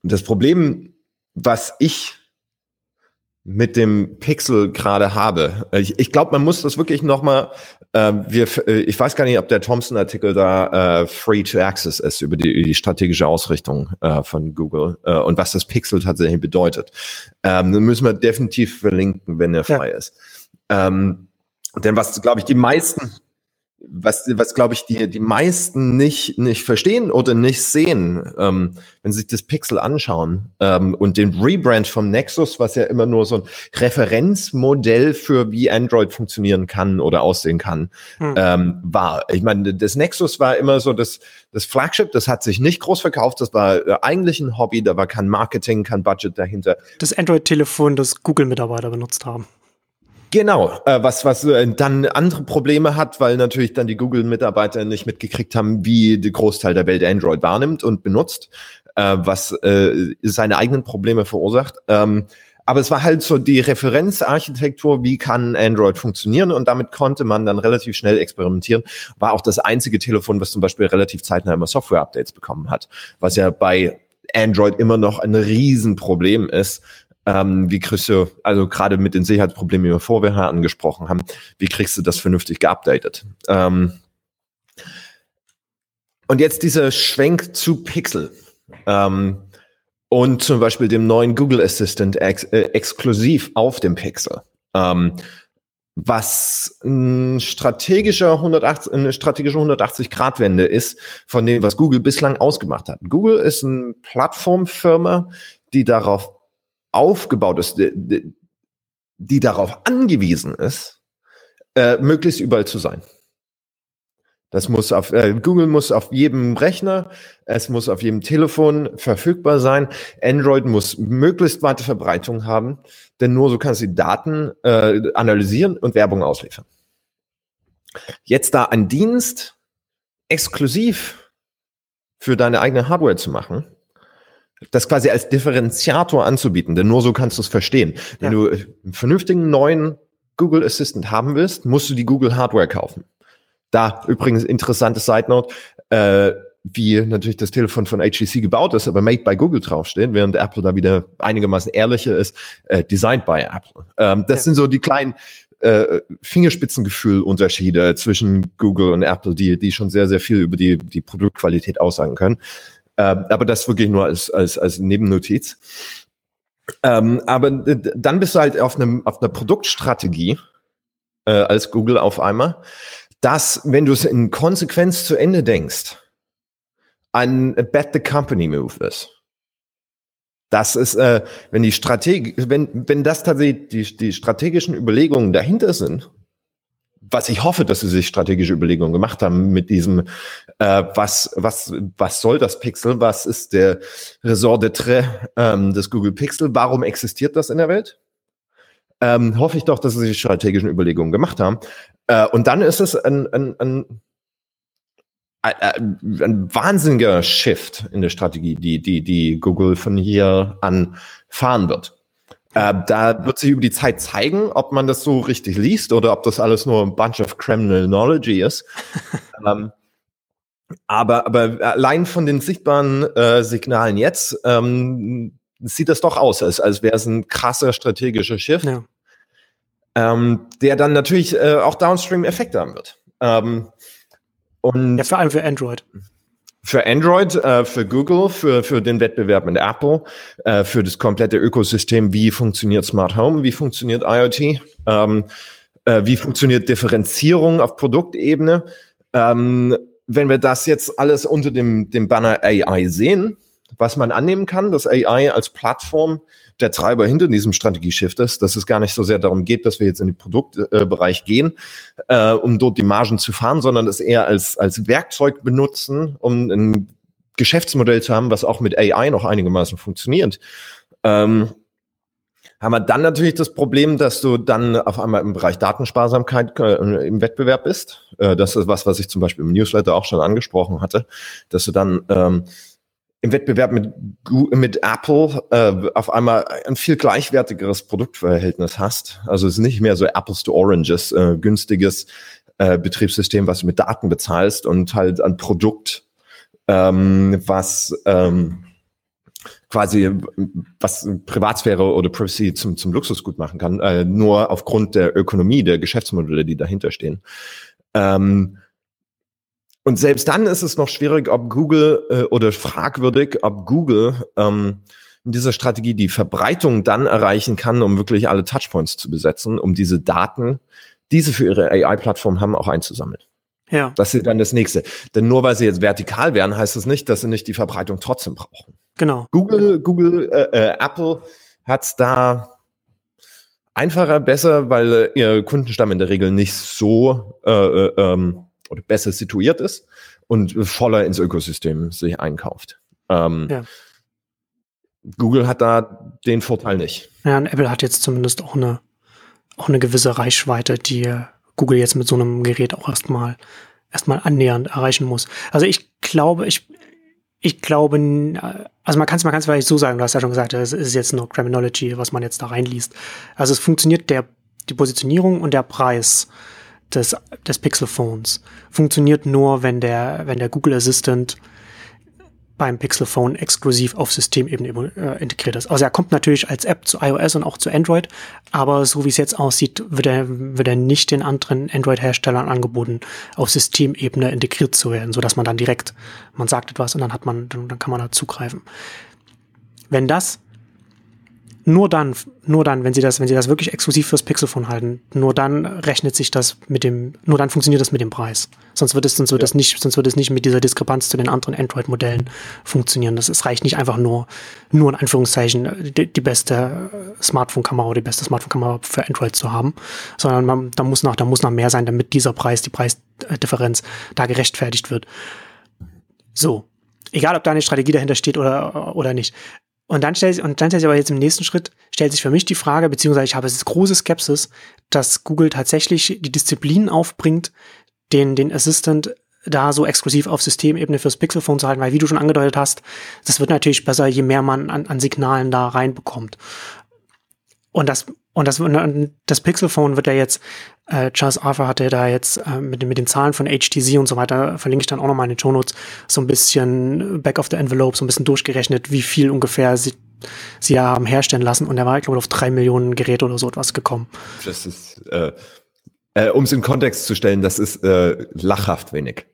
das Problem, was ich mit dem Pixel gerade habe. Ich, ich glaube, man muss das wirklich nochmal, äh, wir, äh, ich weiß gar nicht, ob der Thompson-Artikel da äh, free to access ist über die, die strategische Ausrichtung äh, von Google äh, und was das Pixel tatsächlich bedeutet. Ähm, dann müssen wir definitiv verlinken, wenn er frei ja. ist. Ähm, denn was, glaube ich, die meisten, was, was glaube ich, die, die meisten nicht, nicht verstehen oder nicht sehen, ähm, wenn sie sich das Pixel anschauen ähm, und den Rebrand vom Nexus, was ja immer nur so ein Referenzmodell für wie Android funktionieren kann oder aussehen kann, hm. ähm, war. Ich meine, das Nexus war immer so das, das Flagship, das hat sich nicht groß verkauft, das war äh, eigentlich ein Hobby, da war kein Marketing, kein Budget dahinter. Das Android-Telefon, das Google-Mitarbeiter benutzt haben. Genau, äh, was, was äh, dann andere Probleme hat, weil natürlich dann die Google-Mitarbeiter nicht mitgekriegt haben, wie der Großteil der Welt Android wahrnimmt und benutzt, äh, was äh, seine eigenen Probleme verursacht. Ähm, aber es war halt so die Referenzarchitektur, wie kann Android funktionieren und damit konnte man dann relativ schnell experimentieren. War auch das einzige Telefon, was zum Beispiel relativ zeitnah immer Software-Updates bekommen hat, was ja bei Android immer noch ein Riesenproblem ist, ähm, wie kriegst du, also gerade mit den Sicherheitsproblemen, die wir vorher angesprochen haben, wie kriegst du das vernünftig geupdatet? Ähm, und jetzt dieser Schwenk zu Pixel. Ähm, und zum Beispiel dem neuen Google Assistant ex äh, exklusiv auf dem Pixel. Ähm, was ein strategischer 180, eine strategische 180-Grad-Wende ist von dem, was Google bislang ausgemacht hat. Google ist eine Plattformfirma, die darauf aufgebaut ist, die, die darauf angewiesen ist, äh, möglichst überall zu sein. Das muss auf äh, Google muss auf jedem Rechner, es muss auf jedem Telefon verfügbar sein. Android muss möglichst weite Verbreitung haben, denn nur so kannst du die Daten äh, analysieren und Werbung ausliefern. Jetzt da ein Dienst exklusiv für deine eigene Hardware zu machen, das quasi als Differenziator anzubieten, denn nur so kannst du es verstehen. Wenn ja. du einen vernünftigen neuen Google Assistant haben willst, musst du die Google Hardware kaufen. Da übrigens interessante Side Note, äh, wie natürlich das Telefon von HTC gebaut ist, aber made by Google draufsteht, während Apple da wieder einigermaßen ehrlicher ist, äh, designed by Apple. Ähm, das ja. sind so die kleinen äh, Fingerspitzengefühl-Unterschiede zwischen Google und Apple, die, die schon sehr, sehr viel über die, die Produktqualität aussagen können. Ähm, aber das wirklich nur als, als, als Nebennotiz. Ähm, aber dann bist du halt auf einem, auf einer Produktstrategie äh, als Google auf einmal, dass, wenn du es in Konsequenz zu Ende denkst, ein Bet the Company Move ist. Das ist, äh, wenn die Strategie, wenn, wenn das tatsächlich die, die strategischen Überlegungen dahinter sind, was ich hoffe, dass sie sich strategische Überlegungen gemacht haben mit diesem, äh, was, was, was soll das Pixel? Was ist der Ressort de Trait ähm, des Google Pixel? Warum existiert das in der Welt? Ähm, hoffe ich doch, dass sie sich strategischen Überlegungen gemacht haben. Äh, und dann ist es ein, ein, ein, ein, ein wahnsinniger Shift in der Strategie, die, die, die Google von hier an fahren wird. Äh, da wird sich über die Zeit zeigen, ob man das so richtig liest oder ob das alles nur ein bunch of criminology ist. ähm, aber, aber allein von den sichtbaren äh, Signalen jetzt ähm, sieht das doch aus, als, als wäre es ein krasser strategischer Shift. Ja ähm, der dann natürlich äh, auch Downstream-Effekte haben wird. Ähm, und ja, vor allem für Android. Für Android, äh, für Google, für, für den Wettbewerb mit Apple, äh, für das komplette Ökosystem, wie funktioniert Smart Home, wie funktioniert IoT, ähm, äh, wie funktioniert Differenzierung auf Produktebene. Ähm, wenn wir das jetzt alles unter dem, dem Banner AI sehen, was man annehmen kann, dass AI als Plattform der Treiber hinter diesem Strategieshift ist, dass es gar nicht so sehr darum geht, dass wir jetzt in den Produktbereich gehen, äh, um dort die Margen zu fahren, sondern es eher als, als Werkzeug benutzen, um ein Geschäftsmodell zu haben, was auch mit AI noch einigermaßen funktioniert. Ähm, haben wir dann natürlich das Problem, dass du dann auf einmal im Bereich Datensparsamkeit äh, im Wettbewerb bist. Äh, das ist was, was ich zum Beispiel im Newsletter auch schon angesprochen hatte, dass du dann ähm, im Wettbewerb mit, mit Apple äh, auf einmal ein viel gleichwertigeres Produktverhältnis hast. Also es ist nicht mehr so Apples to Oranges, äh, günstiges äh, Betriebssystem, was du mit Daten bezahlst und halt ein Produkt, ähm, was ähm, quasi was Privatsphäre oder Privacy zum, zum Luxusgut machen kann, äh, nur aufgrund der Ökonomie, der Geschäftsmodelle, die dahinter stehen. Ähm, und selbst dann ist es noch schwierig, ob Google äh, oder fragwürdig, ob Google ähm, in dieser Strategie die Verbreitung dann erreichen kann, um wirklich alle Touchpoints zu besetzen, um diese Daten, die sie für ihre AI-Plattform haben, auch einzusammeln. Ja. Das ist dann das nächste. Denn nur weil sie jetzt vertikal wären, heißt das nicht, dass sie nicht die Verbreitung trotzdem brauchen. Genau. Google, Google, äh, äh, Apple hat's da einfacher, besser, weil äh, ihr Kundenstamm in der Regel nicht so äh, äh, ähm, oder besser situiert ist und voller ins Ökosystem sich einkauft. Ähm, ja. Google hat da den Vorteil nicht. Ja, und Apple hat jetzt zumindest auch eine, auch eine gewisse Reichweite, die Google jetzt mit so einem Gerät auch erstmal erstmal annähernd erreichen muss. Also ich glaube, ich, ich glaube, also man kann es man vielleicht so sagen, du hast ja schon gesagt, es ist jetzt nur Criminology, was man jetzt da reinliest. Also es funktioniert der, die Positionierung und der Preis des, des Pixel Phones. Funktioniert nur, wenn der, wenn der Google Assistant beim Pixel Phone exklusiv auf Systemebene äh, integriert ist. Also er kommt natürlich als App zu iOS und auch zu Android, aber so wie es jetzt aussieht, wird er, wird er nicht den anderen Android-Herstellern angeboten, auf Systemebene integriert zu werden, so dass man dann direkt, man sagt etwas und dann hat man, dann, dann kann man da zugreifen. Wenn das nur dann, nur dann, wenn sie das, wenn sie das wirklich exklusiv fürs Pixelphone halten, nur dann rechnet sich das mit dem, nur dann funktioniert das mit dem Preis. Sonst wird es, sonst wird ja. das nicht, sonst wird es nicht mit dieser Diskrepanz zu den anderen Android-Modellen funktionieren. Das es reicht nicht einfach nur, nur in Anführungszeichen die, die beste Smartphone-Kamera oder die beste Smartphone-Kamera für Android zu haben, sondern man, da muss noch, da muss noch mehr sein, damit dieser Preis, die Preisdifferenz da gerechtfertigt wird. So. Egal, ob da eine Strategie dahinter steht oder, oder nicht. Und dann stellt sich, und dann stellt sich aber jetzt im nächsten Schritt, stellt sich für mich die Frage, beziehungsweise ich habe es große Skepsis, dass Google tatsächlich die Disziplin aufbringt, den, den Assistant da so exklusiv auf Systemebene fürs Pixelphone zu halten, weil wie du schon angedeutet hast, das wird natürlich besser, je mehr man an, an Signalen da reinbekommt. Und das, und das, das Pixelphone wird ja jetzt, äh, Charles Arthur hatte da jetzt äh, mit, mit den Zahlen von HTC und so weiter, verlinke ich dann auch nochmal in den Show Notes, so ein bisschen back of the envelope, so ein bisschen durchgerechnet, wie viel ungefähr sie, sie da haben herstellen lassen. Und er war, ich glaube, auf drei Millionen Geräte oder so etwas gekommen. Das ist, äh, äh, um es in Kontext zu stellen, das ist äh, lachhaft wenig.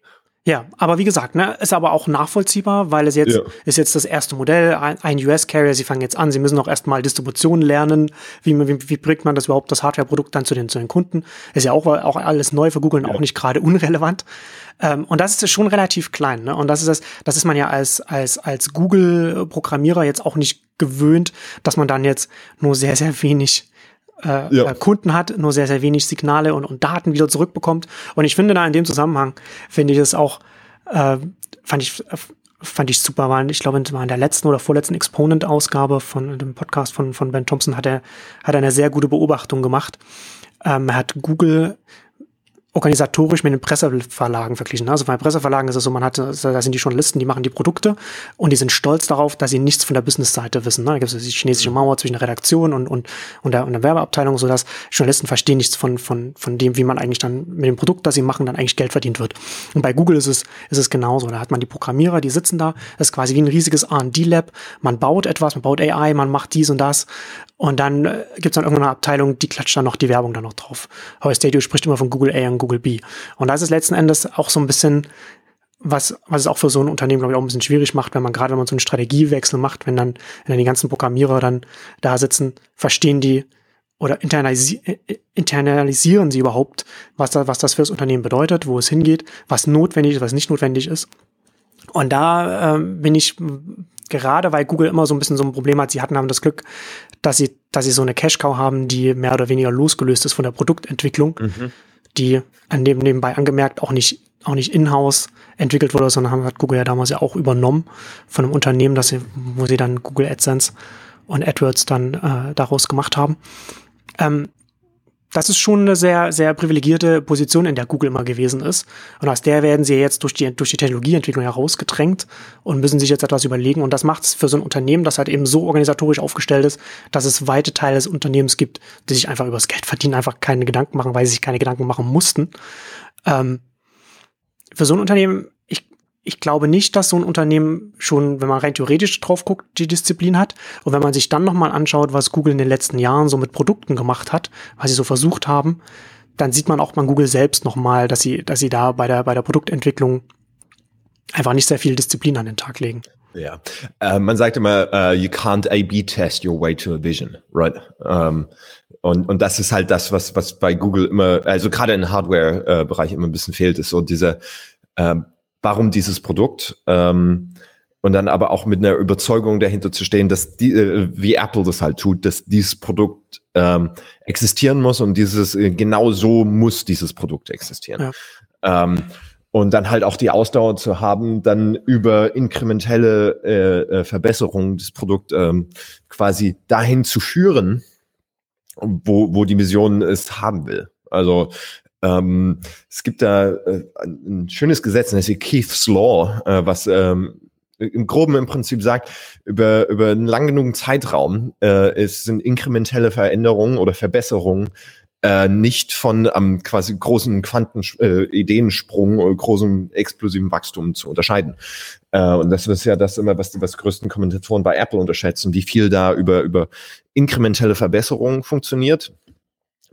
Ja, aber wie gesagt, ne, ist aber auch nachvollziehbar, weil es jetzt ja. ist jetzt das erste Modell, ein, ein US-Carrier, sie fangen jetzt an, sie müssen auch erstmal Distribution lernen, wie, wie, wie bringt man das überhaupt, das Hardware-Produkt dann zu den, zu den Kunden. Ist ja auch, auch alles neu für Google und ja. auch nicht gerade unrelevant. Ähm, und das ist schon relativ klein, ne? Und das ist das, das ist man ja als, als, als Google-Programmierer jetzt auch nicht gewöhnt, dass man dann jetzt nur sehr, sehr wenig äh, ja. Äh, Kunden hat, nur sehr, sehr wenig Signale und, und Daten wieder zurückbekommt. Und ich finde da in dem Zusammenhang, finde ich es auch, äh, fand ich, fand ich super, weil ich glaube, in der letzten oder vorletzten Exponent-Ausgabe von dem Podcast von, von Ben Thompson hat er, hat er eine sehr gute Beobachtung gemacht. Ähm, er hat Google organisatorisch mit den Presseverlagen verglichen. Also bei Presseverlagen ist es so, man hat, da sind die Journalisten, die machen die Produkte und die sind stolz darauf, dass sie nichts von der Business-Seite wissen. Da gibt es die chinesische mhm. Mauer zwischen der Redaktion und, und, und, der, und der Werbeabteilung, sodass Journalisten verstehen nichts von, von, von dem, wie man eigentlich dann mit dem Produkt, das sie machen, dann eigentlich Geld verdient wird. Und bei Google ist es, ist es genauso. Da hat man die Programmierer, die sitzen da, das ist quasi wie ein riesiges R&D-Lab. Man baut etwas, man baut AI, man macht dies und das und dann äh, gibt es dann irgendeine Abteilung, die klatscht dann noch die Werbung dann noch drauf. Huawei Stadio spricht immer von Google A und Google B. Und da ist letzten Endes auch so ein bisschen, was, was es auch für so ein Unternehmen, glaube ich, auch ein bisschen schwierig macht, wenn man gerade, wenn man so einen Strategiewechsel macht, wenn dann, wenn dann die ganzen Programmierer dann da sitzen, verstehen die oder internalisi äh, internalisieren sie überhaupt, was, da, was das für das Unternehmen bedeutet, wo es hingeht, was notwendig ist, was nicht notwendig ist. Und da äh, bin ich gerade weil Google immer so ein bisschen so ein Problem hat, sie hatten haben das Glück, dass sie, dass sie so eine Cash-Cow haben, die mehr oder weniger losgelöst ist von der Produktentwicklung, mhm. Die an dem nebenbei angemerkt auch nicht, auch nicht in-house entwickelt wurde, sondern hat Google ja damals ja auch übernommen von einem Unternehmen, dass sie, wo sie dann Google AdSense und AdWords dann äh, daraus gemacht haben. Ähm, das ist schon eine sehr, sehr privilegierte Position, in der Google immer gewesen ist. Und aus der werden sie jetzt durch die, durch die Technologieentwicklung herausgedrängt und müssen sich jetzt etwas überlegen. Und das macht es für so ein Unternehmen, das halt eben so organisatorisch aufgestellt ist, dass es weite Teile des Unternehmens gibt, die sich einfach übers Geld verdienen, einfach keine Gedanken machen, weil sie sich keine Gedanken machen mussten. Ähm, für so ein Unternehmen ich glaube nicht, dass so ein Unternehmen schon, wenn man rein theoretisch drauf guckt, die Disziplin hat. Und wenn man sich dann nochmal anschaut, was Google in den letzten Jahren so mit Produkten gemacht hat, was sie so versucht haben, dann sieht man auch bei Google selbst nochmal, dass sie, dass sie da bei der, bei der Produktentwicklung einfach nicht sehr viel Disziplin an den Tag legen. Ja, uh, man sagt immer, uh, you can't A-B test your way to a vision, right? Um, und, und das ist halt das, was, was bei Google immer, also gerade im Hardware-Bereich immer ein bisschen fehlt, ist so diese, ähm, warum dieses Produkt ähm, und dann aber auch mit einer Überzeugung dahinter zu stehen, dass die, äh, wie Apple das halt tut, dass dieses Produkt ähm, existieren muss und dieses äh, genau so muss dieses Produkt existieren. Ja. Ähm, und dann halt auch die Ausdauer zu haben, dann über inkrementelle äh, äh, Verbesserungen des Produkts ähm, quasi dahin zu führen, wo, wo die Mission es haben will. Also ähm, es gibt da äh, ein schönes Gesetz, das heißt Keith's Law, äh, was ähm, im Groben im Prinzip sagt, über, über einen lang genug Zeitraum äh, es sind inkrementelle Veränderungen oder Verbesserungen äh, nicht von am ähm, quasi großen Quanten äh, Ideensprung oder großem explosiven Wachstum zu unterscheiden. Äh, und das ist ja das immer, was die was größten Kommentatoren bei Apple unterschätzen, wie viel da über über inkrementelle Verbesserungen funktioniert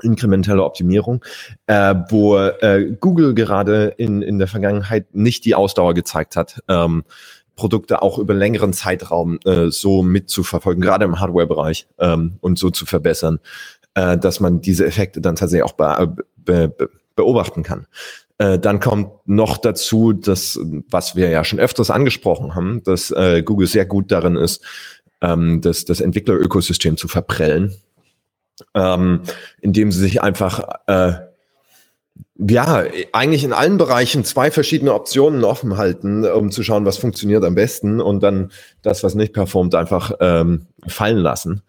inkrementelle Optimierung, äh, wo äh, Google gerade in, in der Vergangenheit nicht die Ausdauer gezeigt hat, ähm, Produkte auch über längeren Zeitraum äh, so mitzuverfolgen, gerade im Hardware-Bereich ähm, und so zu verbessern, äh, dass man diese Effekte dann tatsächlich auch be be beobachten kann. Äh, dann kommt noch dazu, dass, was wir ja schon öfters angesprochen haben, dass äh, Google sehr gut darin ist, ähm, das, das Entwicklerökosystem zu verprellen, ähm, indem sie sich einfach äh, ja, eigentlich in allen Bereichen zwei verschiedene Optionen offen halten, um zu schauen, was funktioniert am besten und dann das, was nicht performt, einfach ähm, fallen lassen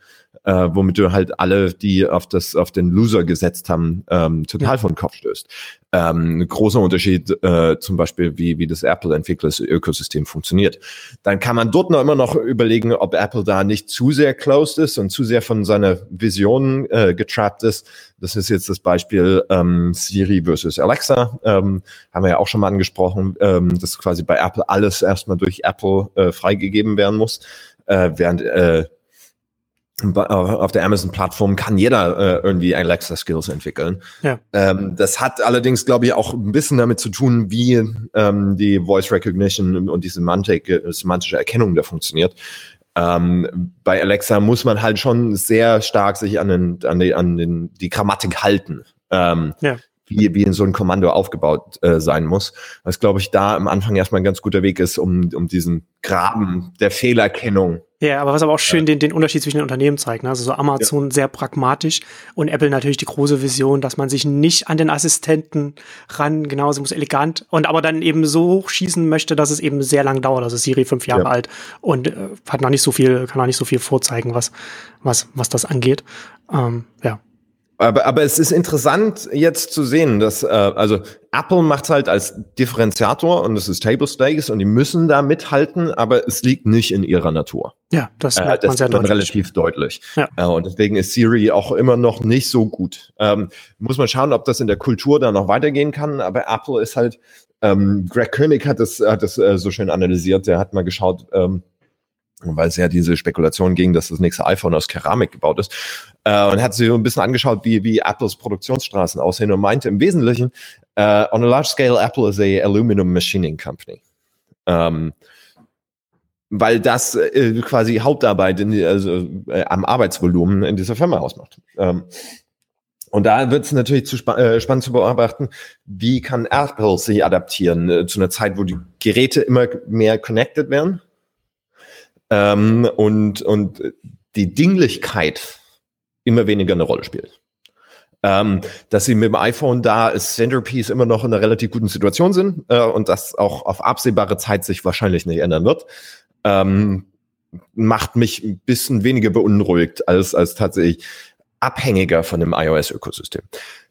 äh, womit du halt alle, die auf das auf den Loser gesetzt haben, ähm, total ja. von Kopf stößt. Ähm, ein großer Unterschied äh, zum Beispiel, wie, wie das Apple-Entwicklers-Ökosystem funktioniert. Dann kann man dort noch immer noch überlegen, ob Apple da nicht zu sehr closed ist und zu sehr von seiner Vision äh, getrappt ist. Das ist jetzt das Beispiel ähm, Siri versus Alexa. Ähm, haben wir ja auch schon mal angesprochen, ähm, dass quasi bei Apple alles erstmal durch Apple äh, freigegeben werden muss, äh, während äh, auf der Amazon-Plattform kann jeder äh, irgendwie Alexa-Skills entwickeln. Ja. Ähm, das hat allerdings, glaube ich, auch ein bisschen damit zu tun, wie ähm, die Voice Recognition und die Semantik, äh, semantische Erkennung da funktioniert. Ähm, bei Alexa muss man halt schon sehr stark sich an, den, an, die, an den, die Grammatik halten. Ähm, ja. Wie, wie in so ein Kommando aufgebaut äh, sein muss. Was, glaube ich, da am Anfang erstmal ein ganz guter Weg ist, um, um diesen Graben der Fehlerkennung ja, aber was aber auch schön den, den Unterschied zwischen den Unternehmen zeigt. Ne? Also so Amazon ja. sehr pragmatisch und Apple natürlich die große Vision, dass man sich nicht an den Assistenten ran, genau, sie muss elegant und aber dann eben so hochschießen möchte, dass es eben sehr lang dauert. Also Siri fünf Jahre ja. alt und äh, hat noch nicht so viel, kann noch nicht so viel vorzeigen, was, was, was das angeht. Ähm, ja. Aber, aber es ist interessant jetzt zu sehen, dass äh, also Apple macht halt als Differenziator und es ist Table Stakes und die müssen da mithalten, aber es liegt nicht in ihrer Natur. Ja, das äh, merkt äh, das man sehr deutlich. relativ deutlich. Ja. Äh, und deswegen ist Siri auch immer noch nicht so gut. Ähm, muss man schauen, ob das in der Kultur da noch weitergehen kann. Aber Apple ist halt, ähm, Greg König hat das, hat das äh, so schön analysiert. Der hat mal geschaut. Ähm, weil es ja diese Spekulation ging, dass das nächste iPhone aus Keramik gebaut ist. Äh, und hat sich so ein bisschen angeschaut, wie, wie Apples Produktionsstraßen aussehen und meinte im Wesentlichen, uh, on a large scale, Apple is a aluminum machining company. Ähm, weil das äh, quasi Hauptarbeit in, also, äh, am Arbeitsvolumen in dieser Firma ausmacht. Ähm, und da wird es natürlich zu spa äh, spannend zu beobachten, wie kann Apple sich adaptieren äh, zu einer Zeit, wo die Geräte immer mehr connected werden ähm, und, und die Dinglichkeit immer weniger eine Rolle spielt. Ähm, dass sie mit dem iPhone da als Centerpiece immer noch in einer relativ guten Situation sind äh, und das auch auf absehbare Zeit sich wahrscheinlich nicht ändern wird, ähm, macht mich ein bisschen weniger beunruhigt als, als tatsächlich abhängiger von dem iOS-Ökosystem.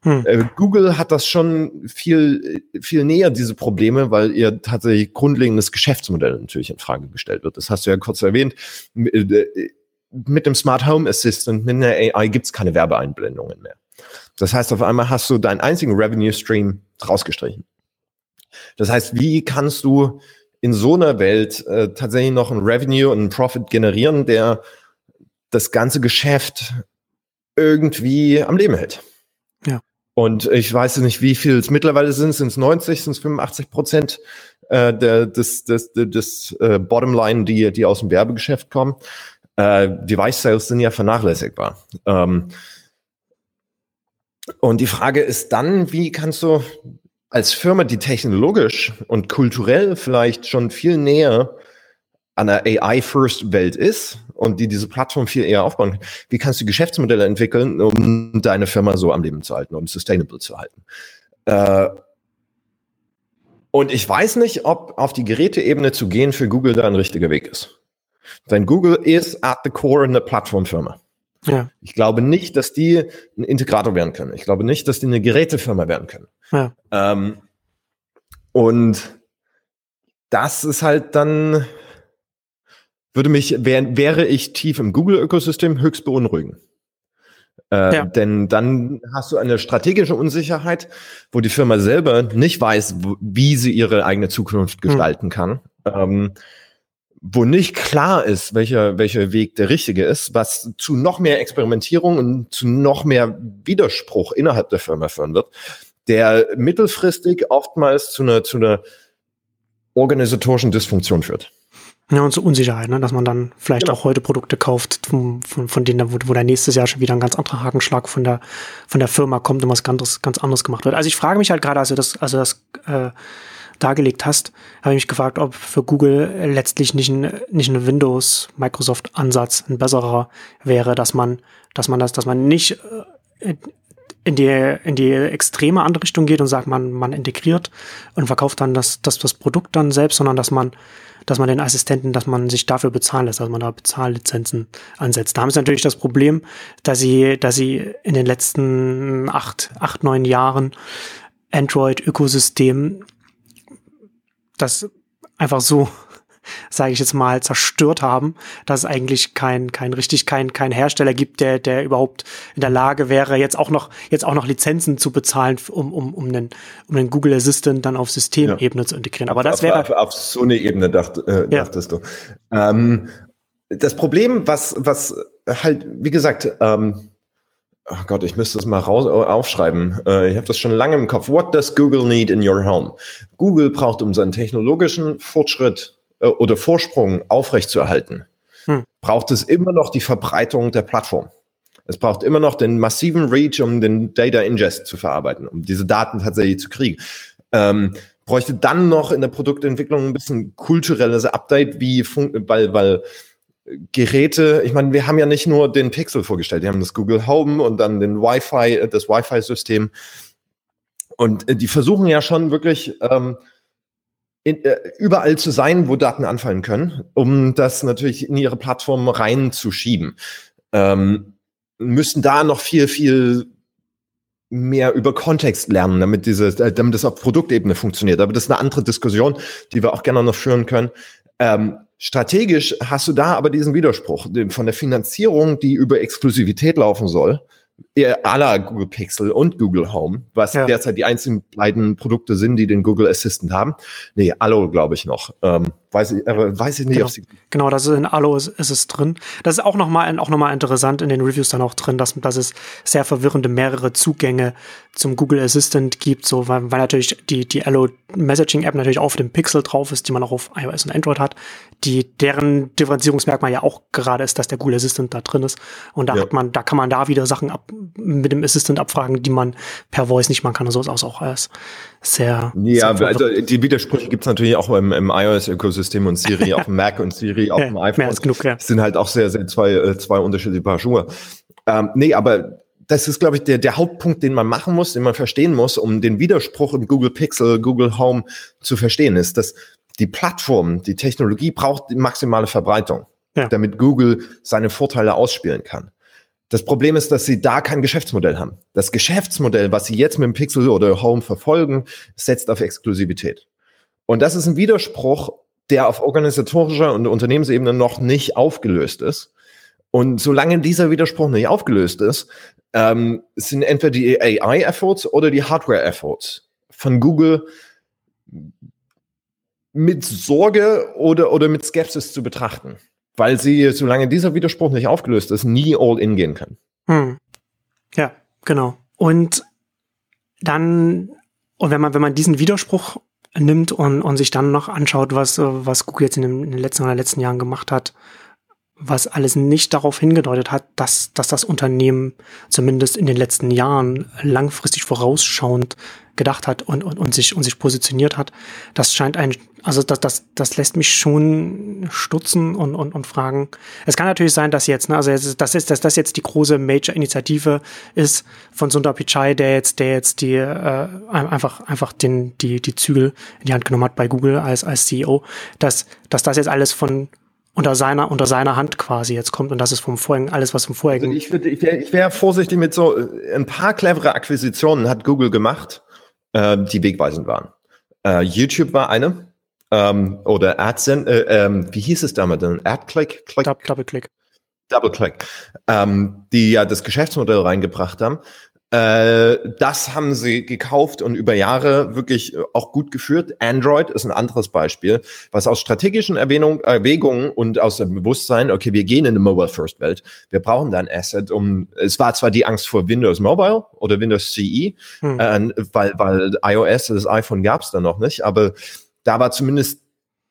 Hm. Äh, Google hat das schon viel, viel näher, diese Probleme, weil ihr tatsächlich grundlegendes Geschäftsmodell natürlich in Frage gestellt wird. Das hast du ja kurz erwähnt. Äh, mit dem Smart Home Assistant, mit einer AI gibt's keine Werbeeinblendungen mehr. Das heißt, auf einmal hast du deinen einzigen Revenue Stream rausgestrichen. Das heißt, wie kannst du in so einer Welt äh, tatsächlich noch ein Revenue und einen Profit generieren, der das ganze Geschäft irgendwie am Leben hält? Ja. Und ich weiß nicht, wie viel es mittlerweile sind. Sind es 90, sind es 85 Prozent äh, der, des, des, des, des äh, Bottomline, die, die aus dem Werbegeschäft kommen? Äh, Device Sales sind ja vernachlässigbar. Ähm, und die Frage ist dann, wie kannst du als Firma, die technologisch und kulturell vielleicht schon viel näher an der AI-First-Welt ist und die diese Plattform viel eher aufbauen, wie kannst du Geschäftsmodelle entwickeln, um deine Firma so am Leben zu halten, um sustainable zu halten? Äh, und ich weiß nicht, ob auf die Geräteebene zu gehen für Google da ein richtiger Weg ist. Denn Google ist at the core eine Plattformfirma. Ja. Ich glaube nicht, dass die ein Integrator werden können. Ich glaube nicht, dass die eine Gerätefirma werden können. Ja. Ähm, und das ist halt dann, würde mich, wär, wäre ich tief im Google-Ökosystem, höchst beunruhigen. Äh, ja. Denn dann hast du eine strategische Unsicherheit, wo die Firma selber nicht weiß, wie sie ihre eigene Zukunft hm. gestalten hm. kann. Ähm, wo nicht klar ist, welcher, welcher Weg der richtige ist, was zu noch mehr Experimentierung und zu noch mehr Widerspruch innerhalb der Firma führen wird, der mittelfristig oftmals zu einer, zu einer organisatorischen Dysfunktion führt. Ja, und so Unsicherheit, ne? dass man dann vielleicht genau. auch heute Produkte kauft, von, von, von denen, wo, wo dann nächstes Jahr schon wieder ein ganz anderer Hakenschlag von der, von der Firma kommt und was ganz, ganz anderes gemacht wird. Also ich frage mich halt gerade, also das, also das äh, dargelegt hast, habe ich mich gefragt, ob für Google letztlich nicht ein, nicht ein Windows-Microsoft-Ansatz ein besserer wäre, dass man, dass man das, dass man nicht äh, in die, in die extreme andere Richtung geht und sagt, man, man integriert und verkauft dann das, das, das Produkt dann selbst, sondern dass man, dass man den Assistenten, dass man sich dafür bezahlen lässt, dass man da Bezahllizenzen ansetzt. Da haben sie natürlich das Problem, dass sie, dass sie in den letzten acht, acht, neun Jahren Android-Ökosystem das einfach so, sage ich jetzt mal, zerstört haben, dass es eigentlich kein, kein richtig kein, kein Hersteller gibt, der, der überhaupt in der Lage wäre, jetzt auch noch, jetzt auch noch Lizenzen zu bezahlen, um, um, um den, um den Google Assistant dann auf Systemebene ja. zu integrieren. Aber das auf, wäre. Auf, auf, so eine Ebene dacht, äh, ja. dachtest du. Ähm, das Problem, was, was halt, wie gesagt, ähm, oh Gott, ich müsste es mal raus, aufschreiben. Äh, ich habe das schon lange im Kopf. What does Google need in your home? Google braucht, um seinen technologischen Fortschritt äh, oder Vorsprung aufrechtzuerhalten, hm. braucht es immer noch die Verbreitung der Plattform. Es braucht immer noch den massiven Reach, um den Data Ingest zu verarbeiten, um diese Daten tatsächlich zu kriegen. Ähm, bräuchte dann noch in der Produktentwicklung ein bisschen kulturelles Update, wie, weil, weil Geräte, ich meine, wir haben ja nicht nur den Pixel vorgestellt, wir haben das Google Home und dann den Wi-Fi, äh, das Wi-Fi-System. Und äh, die versuchen ja schon wirklich ähm, in, äh, überall zu sein, wo Daten anfallen können, um das natürlich in ihre Plattform reinzuschieben. Ähm, müssen da noch viel, viel mehr über Kontext lernen, damit diese, damit das auf Produktebene funktioniert. Aber das ist eine andere Diskussion, die wir auch gerne noch führen können. Ähm, strategisch hast du da aber diesen Widerspruch von der Finanzierung, die über Exklusivität laufen soll, aller Google Pixel und Google Home, was ja. derzeit die einzigen beiden Produkte sind, die den Google Assistant haben. Nee, Allo glaube ich noch. Ähm, weiß, ich, äh, weiß ich nicht, genau. ob sie genau, das ist in Allo ist, ist es drin. Das ist auch nochmal auch noch mal interessant in den Reviews dann auch drin, dass, dass es sehr verwirrende mehrere Zugänge zum Google Assistant gibt, so weil, weil natürlich die, die Allo Messaging App natürlich auf dem Pixel drauf ist, die man auch auf iOS und Android hat, die deren Differenzierungsmerkmal ja auch gerade ist, dass der Google Assistant da drin ist. Und da ja. hat man, da kann man da wieder Sachen ab, mit dem Assistant abfragen, die man per Voice nicht machen kann. Und so ist auch, alles sehr. Ja, sehr also die Widersprüche gibt's natürlich auch im, im iOS-Ökosystem und Siri auf dem Mac und Siri auf dem iPhone. Mehr als genug, ja. Das sind halt auch sehr, sehr zwei, äh, zwei unterschiedliche Paar Schuhe. Ähm, nee, aber das ist, glaube ich, der, der Hauptpunkt, den man machen muss, den man verstehen muss, um den Widerspruch im Google Pixel, Google Home zu verstehen, ist, dass die Plattform, die Technologie braucht die maximale Verbreitung, ja. damit Google seine Vorteile ausspielen kann. Das Problem ist, dass sie da kein Geschäftsmodell haben. Das Geschäftsmodell, was sie jetzt mit dem Pixel oder Home verfolgen, setzt auf Exklusivität. Und das ist ein Widerspruch, der auf organisatorischer und Unternehmensebene noch nicht aufgelöst ist. Und solange dieser Widerspruch nicht aufgelöst ist, ähm, sind entweder die AI-Efforts oder die Hardware-Efforts von Google mit Sorge oder, oder mit Skepsis zu betrachten weil sie, solange dieser Widerspruch nicht aufgelöst ist, nie all in gehen können. Hm. Ja, genau. Und dann, und wenn man, wenn man diesen Widerspruch nimmt und, und sich dann noch anschaut, was, was Google jetzt in, dem, in den letzten oder letzten Jahren gemacht hat, was alles nicht darauf hingedeutet hat, dass, dass das Unternehmen zumindest in den letzten Jahren langfristig vorausschauend gedacht hat und, und, und sich und sich positioniert hat. Das scheint ein, also das, das, das lässt mich schon stutzen und, und, und fragen. Es kann natürlich sein, dass jetzt, ne, also das ist, dass das jetzt die große Major-Initiative ist von Sundar Pichai, der jetzt, der jetzt die äh, einfach, einfach den, die, die Zügel in die Hand genommen hat bei Google als, als CEO, dass, dass das jetzt alles von unter seiner, unter seiner Hand quasi jetzt kommt und das ist vom vorigen, alles was vom vorigen. Also ich, würde, ich wäre ich wär vorsichtig mit so, äh, ein paar clevere Akquisitionen hat Google gemacht, äh, die wegweisend waren. Äh, YouTube war eine, ähm, oder AdSense, äh, ähm, wie hieß es damals denn? AdClick? Click? Double Click. Double Click, ähm, die ja das Geschäftsmodell reingebracht haben. Äh, das haben sie gekauft und über Jahre wirklich äh, auch gut geführt. Android ist ein anderes Beispiel, was aus strategischen Erwähnung, Erwägungen und aus dem Bewusstsein, okay, wir gehen in eine Mobile First Welt, wir brauchen da ein Asset, um, es war zwar die Angst vor Windows Mobile oder Windows CE, hm. äh, weil, weil iOS, das iPhone gab es da noch nicht, aber da war zumindest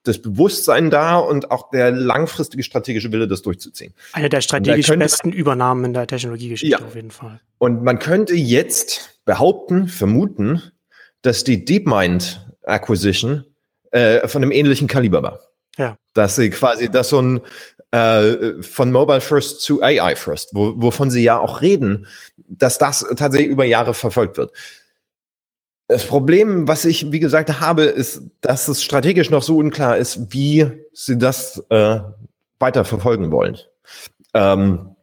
das Bewusstsein da und auch der langfristige strategische Wille, das durchzuziehen. Eine der strategisch könnte, besten Übernahmen in der Technologiegeschichte ja. auf jeden Fall. Und man könnte jetzt behaupten, vermuten, dass die DeepMind Acquisition äh, von einem ähnlichen Kaliber war. Ja. Dass sie quasi, dass so ein äh, von Mobile First zu AI First, wo, wovon sie ja auch reden, dass das tatsächlich über Jahre verfolgt wird. Das Problem, was ich, wie gesagt, habe, ist, dass es strategisch noch so unklar ist, wie sie das äh, weiter verfolgen wollen. Ähm,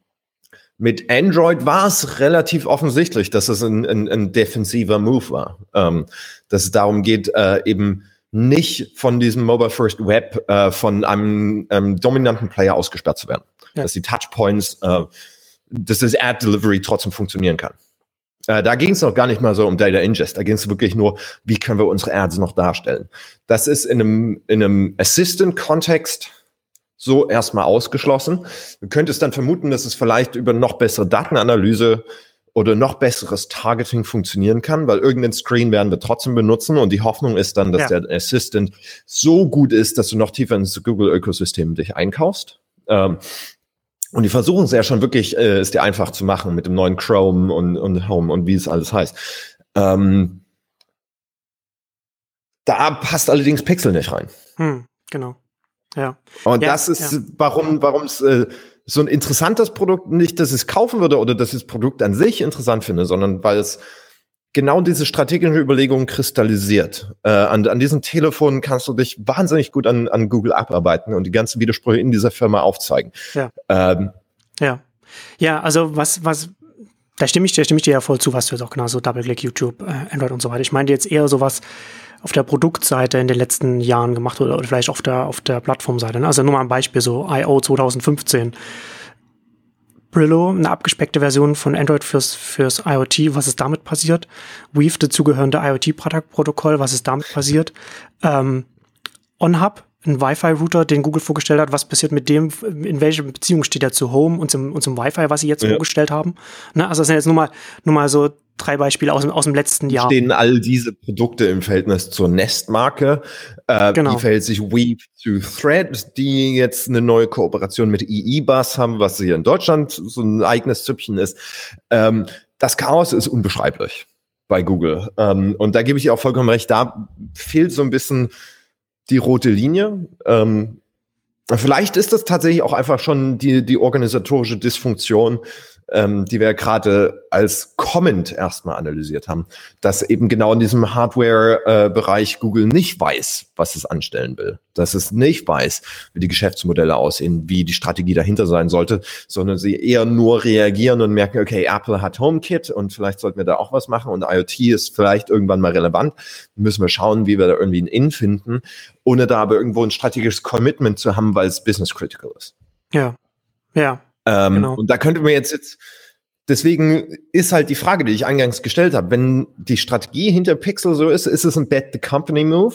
mit Android war es relativ offensichtlich, dass es ein, ein, ein defensiver Move war. Ähm, dass es darum geht, äh, eben nicht von diesem Mobile First Web äh, von einem ähm, dominanten Player ausgesperrt zu werden. Ja. Dass die Touchpoints, äh, dass das Ad Delivery trotzdem funktionieren kann. Äh, da ging es noch gar nicht mal so um Data Ingest. Da ging es wirklich nur, wie können wir unsere Ads noch darstellen. Das ist in einem, in einem Assistant-Kontext so erstmal ausgeschlossen. Du könntest dann vermuten, dass es vielleicht über noch bessere Datenanalyse oder noch besseres Targeting funktionieren kann, weil irgendeinen Screen werden wir trotzdem benutzen und die Hoffnung ist dann, dass ja. der Assistant so gut ist, dass du noch tiefer ins Google-Ökosystem dich einkaufst. Ähm, und die versuchen es ja schon wirklich, äh, es dir einfach zu machen mit dem neuen Chrome und, und Home und wie es alles heißt. Ähm, da passt allerdings Pixel nicht rein. Hm, genau. Ja. Und ja, das ist, ja. warum, warum es äh, so ein interessantes Produkt, nicht, dass ich es kaufen würde oder dass ich das Produkt an sich interessant finde, sondern weil es genau diese strategische Überlegungen kristallisiert. Äh, an, an diesem Telefon kannst du dich wahnsinnig gut an, an Google abarbeiten und die ganzen Widersprüche in dieser Firma aufzeigen. Ja. Ähm, ja. Ja, also was, was, da stimme ich, da stimme ich dir ja voll zu, was du jetzt auch genau so Double-Click, YouTube, äh, Android und so weiter. Ich meine jetzt eher sowas auf der Produktseite in den letzten Jahren gemacht oder, oder vielleicht auf der, auf der Plattformseite. Ne? Also nur mal ein Beispiel, so I.O. 2015. Brillo, eine abgespeckte Version von Android fürs, fürs IoT, was ist damit passiert? Weave, dazugehörende IoT-Protokoll, was ist damit passiert? Ähm, OnHub, ein Wi-Fi-Router, den Google vorgestellt hat, was passiert mit dem, in welcher Beziehung steht er zu Home und zum, und zum Wi-Fi, was sie jetzt ja. vorgestellt haben. Ne? Also das sind jetzt nur mal, nur mal so drei Beispiele aus, aus dem letzten Jahr. Stehen all diese Produkte im Verhältnis zur Nest-Marke. Äh, genau. Wie verhält sich Weave zu Thread, die jetzt eine neue Kooperation mit EE-Bus haben, was hier in Deutschland so ein eigenes Züppchen ist. Ähm, das Chaos ist unbeschreiblich bei Google. Ähm, und da gebe ich auch vollkommen recht, da fehlt so ein bisschen die rote Linie. Ähm, vielleicht ist das tatsächlich auch einfach schon die, die organisatorische Dysfunktion ähm, die wir gerade als Comment erstmal analysiert haben, dass eben genau in diesem Hardware-Bereich Google nicht weiß, was es anstellen will, dass es nicht weiß, wie die Geschäftsmodelle aussehen, wie die Strategie dahinter sein sollte, sondern sie eher nur reagieren und merken, okay, Apple hat HomeKit und vielleicht sollten wir da auch was machen und IoT ist vielleicht irgendwann mal relevant. Müssen wir schauen, wie wir da irgendwie ein In finden, ohne da aber irgendwo ein strategisches Commitment zu haben, weil es business critical ist. Ja, ja, ähm, genau. Und da könnte man jetzt, jetzt, deswegen ist halt die Frage, die ich eingangs gestellt habe, wenn die Strategie hinter Pixel so ist, ist es ein Bet the Company Move?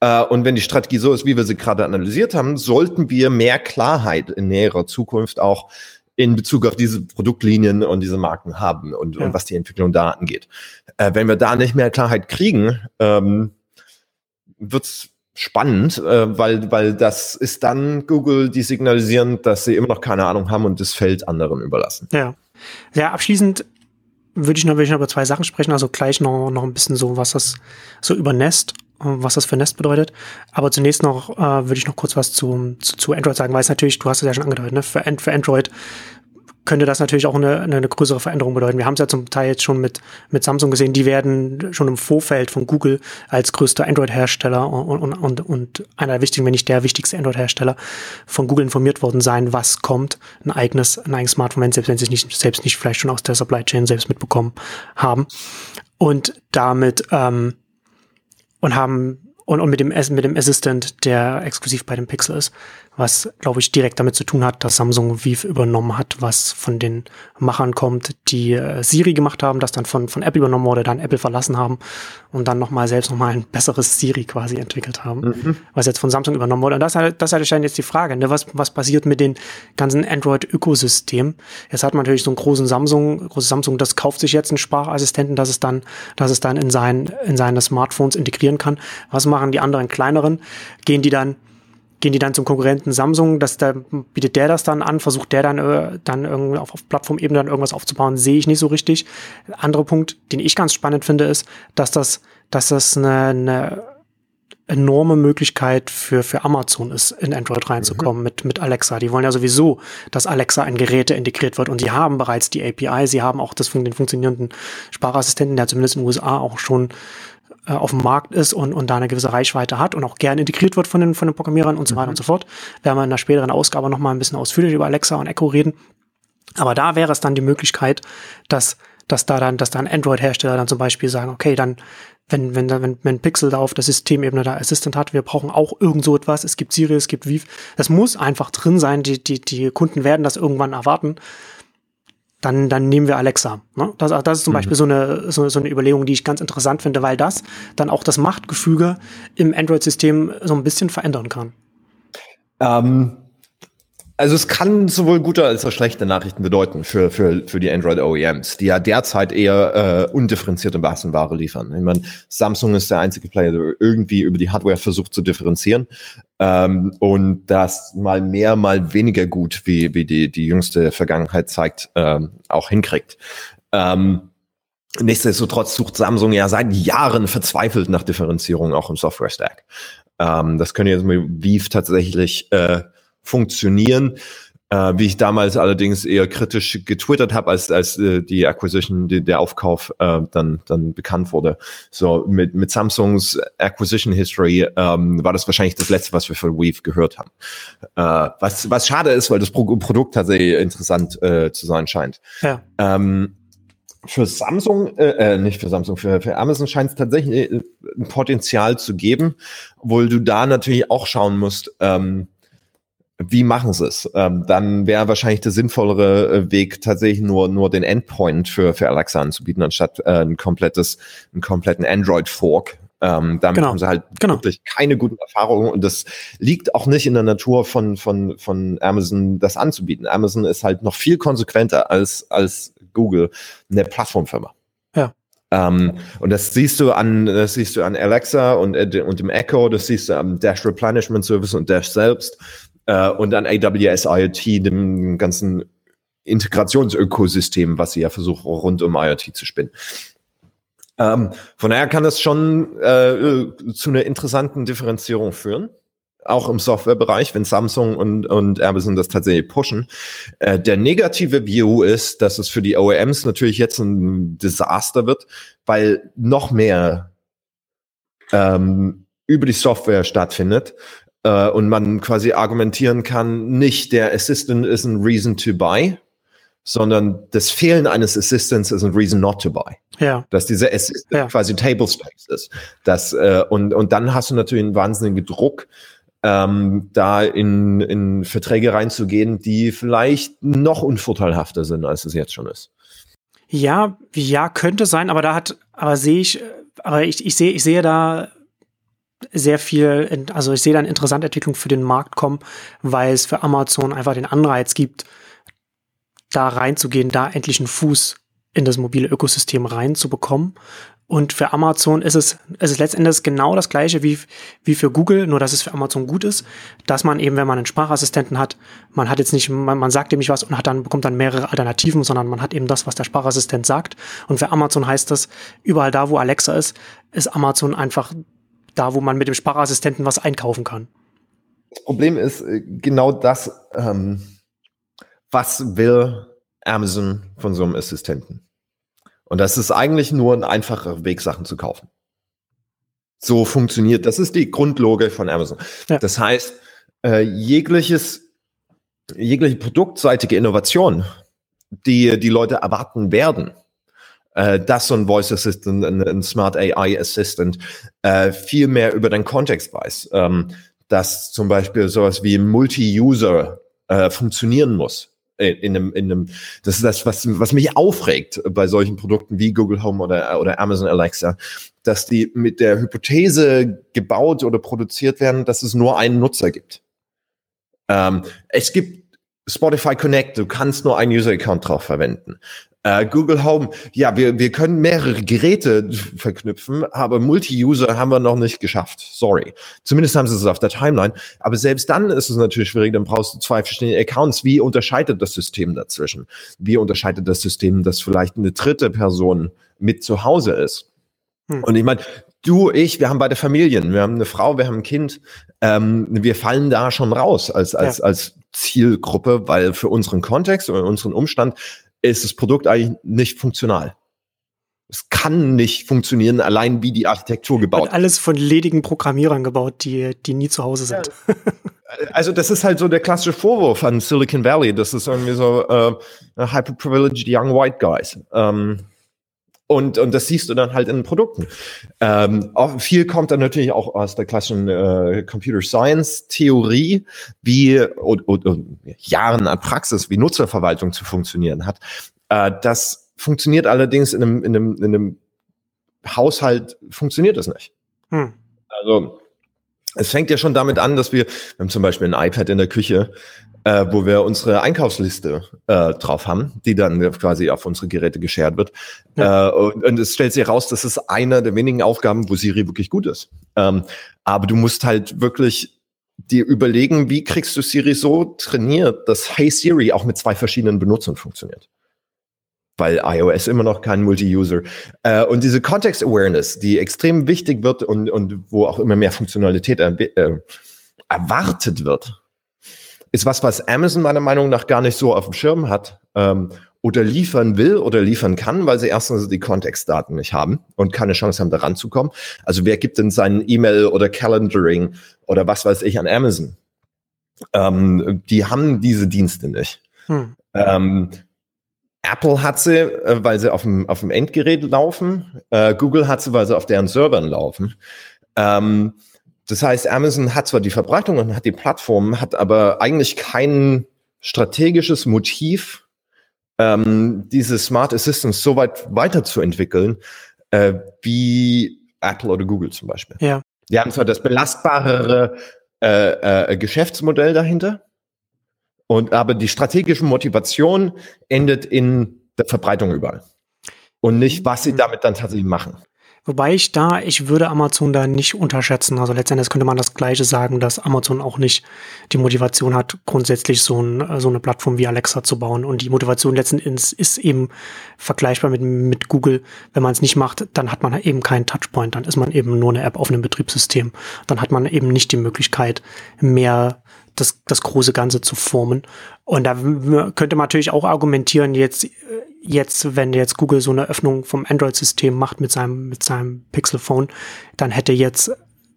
Äh, und wenn die Strategie so ist, wie wir sie gerade analysiert haben, sollten wir mehr Klarheit in näherer Zukunft auch in Bezug auf diese Produktlinien und diese Marken haben und, ja. und was die Entwicklung da angeht. Äh, wenn wir da nicht mehr Klarheit kriegen, ähm, wird's spannend, äh, weil, weil das ist dann Google, die signalisieren, dass sie immer noch keine Ahnung haben und das Feld anderen überlassen. Ja. Ja, abschließend würde ich noch, würde ich noch über zwei Sachen sprechen, also gleich noch, noch ein bisschen so, was das so über Nest, was das für Nest bedeutet. Aber zunächst noch äh, würde ich noch kurz was zu, zu, zu Android sagen, weil es natürlich, du hast es ja schon angedeutet, ne? für, für Android könnte das natürlich auch eine, eine größere Veränderung bedeuten. Wir haben es ja zum Teil jetzt schon mit, mit Samsung gesehen, die werden schon im Vorfeld von Google als größter Android-Hersteller und, und, und, und einer der wichtigen, wenn nicht der wichtigste Android-Hersteller von Google informiert worden sein, was kommt. Ein eigenes, ein eigenes Smartphone, selbst wenn sie es nicht, selbst nicht vielleicht schon aus der Supply Chain selbst mitbekommen haben. Und damit, ähm, und haben und, und mit dem mit dem Assistant, der exklusiv bei dem Pixel ist, was, glaube ich, direkt damit zu tun hat, dass Samsung Vive übernommen hat, was von den Machern kommt, die äh, Siri gemacht haben, das dann von, von Apple übernommen wurde, dann Apple verlassen haben und dann nochmal selbst nochmal ein besseres Siri quasi entwickelt haben, mhm. was jetzt von Samsung übernommen wurde. Und das, das ist halt jetzt die Frage, ne? was, was passiert mit den ganzen Android-Ökosystem? Jetzt hat man natürlich so einen großen Samsung, großes Samsung, das kauft sich jetzt einen Sprachassistenten, dass es dann, dass es dann in, sein, in seine Smartphones integrieren kann. Was machen die anderen kleineren? Gehen die dann gehen die dann zum Konkurrenten Samsung, dass da bietet der das dann an, versucht der dann äh, dann irgendwie auf, auf Plattformebene dann irgendwas aufzubauen, sehe ich nicht so richtig. Anderer Punkt, den ich ganz spannend finde, ist, dass das dass das eine, eine enorme Möglichkeit für, für Amazon ist, in Android reinzukommen mhm. mit, mit Alexa. Die wollen ja sowieso, dass Alexa in Geräte integriert wird und sie haben bereits die API, sie haben auch das, den funktionierenden Sprachassistenten, der zumindest in den USA auch schon äh, auf dem Markt ist und, und da eine gewisse Reichweite hat und auch gerne integriert wird von den, von den Programmierern und so weiter mhm. und so fort. Werden wir in einer späteren Ausgabe nochmal ein bisschen ausführlich über Alexa und Echo reden. Aber da wäre es dann die Möglichkeit, dass, dass da dann, dass dann Android-Hersteller dann zum Beispiel sagen, okay, dann, wenn, wenn, wenn, wenn Pixel da auf der Systemebene da Assistant hat, wir brauchen auch irgend so etwas, es gibt Siri, es gibt Vive, das muss einfach drin sein, die, die, die Kunden werden das irgendwann erwarten dann, dann nehmen wir Alexa. Ne? Das, das ist zum mhm. Beispiel so eine, so, so eine Überlegung, die ich ganz interessant finde, weil das dann auch das Machtgefüge im Android-System so ein bisschen verändern kann. Ähm, also es kann sowohl gute als auch schlechte Nachrichten bedeuten für, für, für die Android OEMs, die ja derzeit eher äh, undifferenzierte Massenware liefern. Ich meine, Samsung ist der einzige Player, der irgendwie über die Hardware versucht zu differenzieren ähm, und das mal mehr, mal weniger gut, wie, wie die, die jüngste Vergangenheit zeigt, ähm, auch hinkriegt. Ähm, Nichtsdestotrotz sucht Samsung ja seit Jahren verzweifelt nach Differenzierung auch im Software-Stack. Ähm, das können jetzt mit Vive tatsächlich äh, funktionieren. Äh, wie ich damals allerdings eher kritisch getwittert habe, als, als äh, die Acquisition, die, der Aufkauf äh, dann, dann bekannt wurde. So mit, mit Samsungs Acquisition History ähm, war das wahrscheinlich das letzte, was wir von Weave gehört haben. Äh, was, was schade ist, weil das Pro Produkt tatsächlich interessant äh, zu sein scheint. Ja. Ähm, für Samsung, äh, äh, nicht für Samsung, für, für Amazon scheint es tatsächlich äh, ein Potenzial zu geben, obwohl du da natürlich auch schauen musst, ähm, wie machen sie es? Ähm, dann wäre wahrscheinlich der sinnvollere äh, Weg tatsächlich nur nur den Endpoint für für Alexa anzubieten anstatt äh, ein komplettes einen kompletten Android Fork. Ähm, damit genau. haben sie halt genau. wirklich keine guten Erfahrungen und das liegt auch nicht in der Natur von von von Amazon das anzubieten. Amazon ist halt noch viel konsequenter als als Google eine Plattformfirma. Ja. Ähm, und das siehst du an, das siehst du an Alexa und, äh, und dem Echo, das siehst du am Dash Replenishment Service und Dash selbst äh, und an AWS IoT, dem ganzen Integrationsökosystem, was sie ja versuchen, rund um IoT zu spinnen. Ähm, von daher kann das schon äh, zu einer interessanten Differenzierung führen auch im Softwarebereich, wenn Samsung und, und Amazon das tatsächlich pushen. Äh, der negative View ist, dass es für die OEMs natürlich jetzt ein Desaster wird, weil noch mehr ähm, über die Software stattfindet äh, und man quasi argumentieren kann, nicht der Assistant ist ein Reason to buy, sondern das Fehlen eines Assistants ist ein Reason not to buy. Ja. Dass dieser Assistant ja. quasi Table Space ist. Das, äh, und, und dann hast du natürlich einen wahnsinnigen Druck, ähm, da in, in Verträge reinzugehen, die vielleicht noch unvorteilhafter sind, als es jetzt schon ist. Ja, ja, könnte sein, aber da hat, aber sehe ich, aber ich, ich sehe, ich sehe da sehr viel, also ich sehe da eine interessante Entwicklung für den Markt kommen, weil es für Amazon einfach den Anreiz gibt, da reinzugehen, da endlich einen Fuß in das mobile Ökosystem reinzubekommen. Und für Amazon ist es, ist es letztendlich genau das gleiche wie, wie für Google, nur dass es für Amazon gut ist, dass man eben, wenn man einen Sprachassistenten hat, man hat jetzt nicht, man, man sagt ihm nicht was und hat dann, bekommt dann mehrere Alternativen, sondern man hat eben das, was der Sprachassistent sagt. Und für Amazon heißt das, überall da, wo Alexa ist, ist Amazon einfach da, wo man mit dem Sprachassistenten was einkaufen kann. Das Problem ist äh, genau das, ähm, was will Amazon von so einem Assistenten? Und das ist eigentlich nur ein einfacher Weg, Sachen zu kaufen. So funktioniert, das ist die Grundlogik von Amazon. Ja. Das heißt, äh, jegliches, jegliche produktseitige Innovation, die die Leute erwarten werden, äh, dass so ein Voice Assistant, ein, ein Smart AI Assistant äh, viel mehr über den Kontext weiß. Ähm, dass zum Beispiel sowas wie Multi-User äh, funktionieren muss. In einem, in einem, das ist das, was, was mich aufregt bei solchen Produkten wie Google Home oder, oder Amazon Alexa, dass die mit der Hypothese gebaut oder produziert werden, dass es nur einen Nutzer gibt. Ähm, es gibt Spotify Connect, du kannst nur einen User-Account drauf verwenden. Äh, Google Home, ja, wir, wir können mehrere Geräte verknüpfen, aber Multi-User haben wir noch nicht geschafft. Sorry. Zumindest haben sie es auf der Timeline. Aber selbst dann ist es natürlich schwierig, dann brauchst du zwei verschiedene Accounts. Wie unterscheidet das System dazwischen? Wie unterscheidet das System, dass vielleicht eine dritte Person mit zu Hause ist? Hm. Und ich meine, du, ich, wir haben beide Familien, wir haben eine Frau, wir haben ein Kind. Ähm, wir fallen da schon raus als, als, ja. als Zielgruppe, weil für unseren Kontext oder unseren Umstand ist das Produkt eigentlich nicht funktional. Es kann nicht funktionieren, allein wie die Architektur gebaut. Und alles von ledigen Programmierern gebaut, die, die nie zu Hause sind. Ja. Also das ist halt so der klassische Vorwurf an Silicon Valley. Das ist irgendwie so äh, hyper-privileged young white guys. Ähm, und, und das siehst du dann halt in den Produkten. Ähm, viel kommt dann natürlich auch aus der klassischen äh, Computer Science Theorie, wie und, und, und Jahren an Praxis, wie Nutzerverwaltung zu funktionieren hat. Äh, das funktioniert allerdings in einem, in einem, in einem Haushalt funktioniert das nicht. Hm. Also es fängt ja schon damit an, dass wir, wir haben zum Beispiel ein iPad in der Küche, äh, wo wir unsere Einkaufsliste äh, drauf haben, die dann quasi auf unsere Geräte geshared wird. Ja. Äh, und, und, es stellt sich heraus, das ist einer der wenigen Aufgaben, wo Siri wirklich gut ist. Ähm, aber du musst halt wirklich dir überlegen, wie kriegst du Siri so trainiert, dass Hey Siri auch mit zwei verschiedenen Benutzern funktioniert weil iOS immer noch kein Multi-User. Äh, und diese Context Awareness, die extrem wichtig wird und, und wo auch immer mehr Funktionalität äh, erwartet wird, ist was, was Amazon meiner Meinung nach gar nicht so auf dem Schirm hat ähm, oder liefern will oder liefern kann, weil sie erstens die Kontextdaten nicht haben und keine Chance haben, da ranzukommen. Also wer gibt denn seinen E-Mail oder Calendaring oder was weiß ich an Amazon? Ähm, die haben diese Dienste nicht. Hm. Ähm, Apple hat sie, äh, weil sie auf dem, auf dem Endgerät laufen. Äh, Google hat sie, weil sie auf deren Servern laufen. Ähm, das heißt, Amazon hat zwar die Verbreitung und hat die Plattform, hat aber eigentlich kein strategisches Motiv, ähm, diese Smart Assistants so weit weiterzuentwickeln, äh, wie Apple oder Google zum Beispiel. Ja. Die haben zwar das belastbarere äh, äh, Geschäftsmodell dahinter, und aber die strategische Motivation endet in der Verbreitung überall. Und nicht, was sie mhm. damit dann tatsächlich machen. Wobei ich da, ich würde Amazon da nicht unterschätzen. Also letztendlich könnte man das Gleiche sagen, dass Amazon auch nicht die Motivation hat, grundsätzlich so, ein, so eine Plattform wie Alexa zu bauen. Und die Motivation letzten Endes ist eben vergleichbar mit, mit Google. Wenn man es nicht macht, dann hat man eben keinen Touchpoint. Dann ist man eben nur eine App auf einem Betriebssystem. Dann hat man eben nicht die Möglichkeit, mehr das, das große Ganze zu formen. Und da könnte man natürlich auch argumentieren, jetzt, jetzt, wenn jetzt Google so eine Öffnung vom Android-System macht mit seinem, mit seinem Pixel-Phone, dann hätte jetzt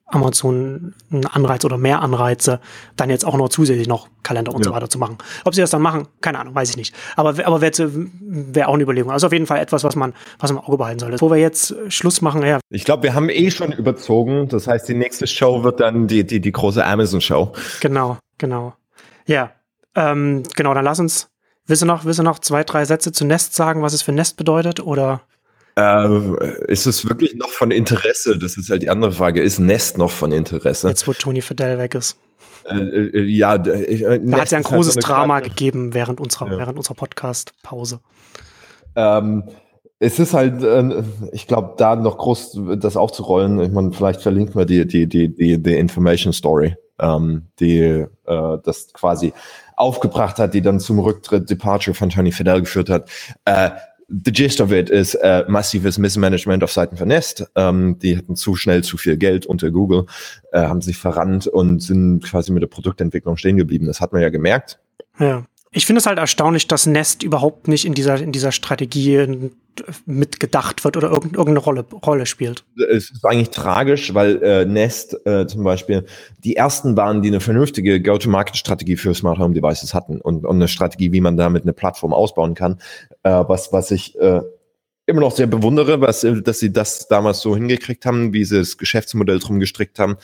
Amazon einen Anreiz oder mehr Anreize, dann jetzt auch noch zusätzlich noch Kalender und ja. so weiter zu machen. Ob sie das dann machen, keine Ahnung, weiß ich nicht. Aber, aber wäre wär auch eine Überlegung. Also auf jeden Fall etwas, was man, was man im Auge behalten sollte. Wo wir jetzt Schluss machen, ja. Ich glaube, wir haben eh schon überzogen. Das heißt, die nächste Show wird dann die, die, die große Amazon-Show. Genau. Genau. Ja, ähm, genau, dann lass uns, willst du noch, willst du noch zwei, drei Sätze zu Nest sagen, was es für Nest bedeutet, oder? Äh, ist es wirklich noch von Interesse? Das ist halt die andere Frage. Ist Nest noch von Interesse? Jetzt, wo Tony Fidel weg ist. Äh, äh, ja, äh, da hat es ja ein großes halt so Drama Karte. gegeben während unserer, ja. während unserer Podcast-Pause. Ähm, es ist halt, äh, ich glaube, da noch groß das aufzurollen. Ich meine, vielleicht verlinkt man die, die, die, die, die Information Story ähm, die äh, das quasi aufgebracht hat, die dann zum Rücktritt, Departure von Tony Fidel geführt hat. Äh, the gist of it ist äh, massives Missmanagement auf Seiten von Nest. Ähm, die hatten zu schnell zu viel Geld unter Google, äh, haben sich verrannt und sind quasi mit der Produktentwicklung stehen geblieben. Das hat man ja gemerkt. Ja. Ich finde es halt erstaunlich, dass Nest überhaupt nicht in dieser, in dieser Strategie mitgedacht wird oder irgendeine Rolle, Rolle spielt. Es ist eigentlich tragisch, weil äh, Nest äh, zum Beispiel die ersten waren, die eine vernünftige Go-to-Market-Strategie für Smart Home Devices hatten und, und eine Strategie, wie man damit eine Plattform ausbauen kann, äh, was, was ich äh, immer noch sehr bewundere, was, dass sie das damals so hingekriegt haben, wie sie das Geschäftsmodell drum gestrickt haben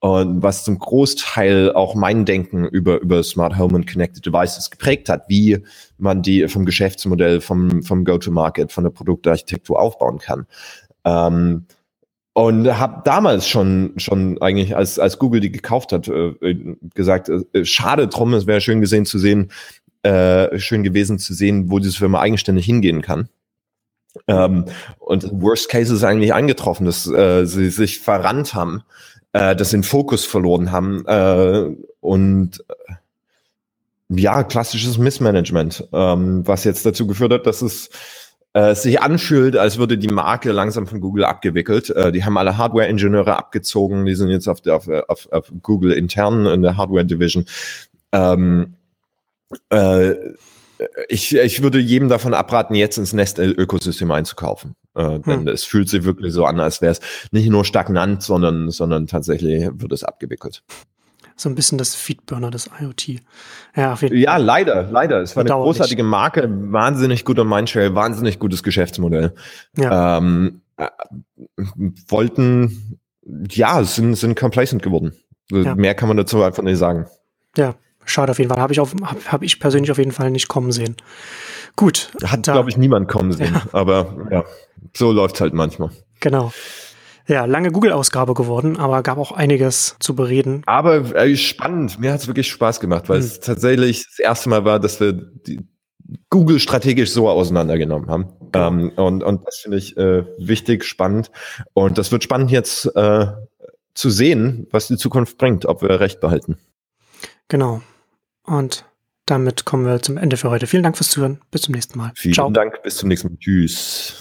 und was zum Großteil auch mein Denken über, über Smart Home und Connected Devices geprägt hat, wie man die vom Geschäftsmodell, vom, vom Go-to-Market, von der Produktarchitektur aufbauen kann. Ähm, und habe damals schon schon eigentlich als als Google die gekauft hat äh, gesagt äh, schade drum es wäre schön gesehen zu sehen äh, schön gewesen zu sehen wo diese Firma eigenständig hingehen kann ähm, und Worst Case ist eigentlich eingetroffen, dass äh, sie sich verrannt haben, äh, dass sie den Fokus verloren haben äh, und äh, ja, klassisches Missmanagement, ähm, was jetzt dazu geführt hat, dass es äh, sich anfühlt, als würde die Marke langsam von Google abgewickelt. Äh, die haben alle Hardware-Ingenieure abgezogen, die sind jetzt auf, der, auf, auf, auf Google intern in der Hardware-Division. Ähm, äh, ich, ich würde jedem davon abraten, jetzt ins Nest-Ökosystem einzukaufen. Äh, denn hm. es fühlt sich wirklich so an, als wäre es nicht nur stagnant, sondern, sondern tatsächlich wird es abgewickelt. So ein bisschen das Feedburner des IoT. Ja, ja leider, leider. Es war eine großartige Marke, wahnsinnig guter Mindshare, wahnsinnig gutes Geschäftsmodell. Ja. Ähm, äh, wollten, ja, sind, sind complacent geworden. Ja. Mehr kann man dazu einfach nicht sagen. Ja, Schade auf jeden Fall. Habe ich, hab, hab ich persönlich auf jeden Fall nicht kommen sehen. Gut. Hat, glaube ich, niemand kommen sehen. Ja. Aber ja, so läuft halt manchmal. Genau. Ja, lange Google-Ausgabe geworden, aber gab auch einiges zu bereden. Aber äh, spannend. Mir hat es wirklich Spaß gemacht, weil hm. es tatsächlich das erste Mal war, dass wir die Google strategisch so auseinandergenommen haben. Ähm, und, und das finde ich äh, wichtig, spannend. Und das wird spannend jetzt äh, zu sehen, was die Zukunft bringt, ob wir recht behalten. Genau. Und damit kommen wir zum Ende für heute. Vielen Dank fürs Zuhören. Bis zum nächsten Mal. Vielen Ciao. Dank. Bis zum nächsten Mal. Tschüss.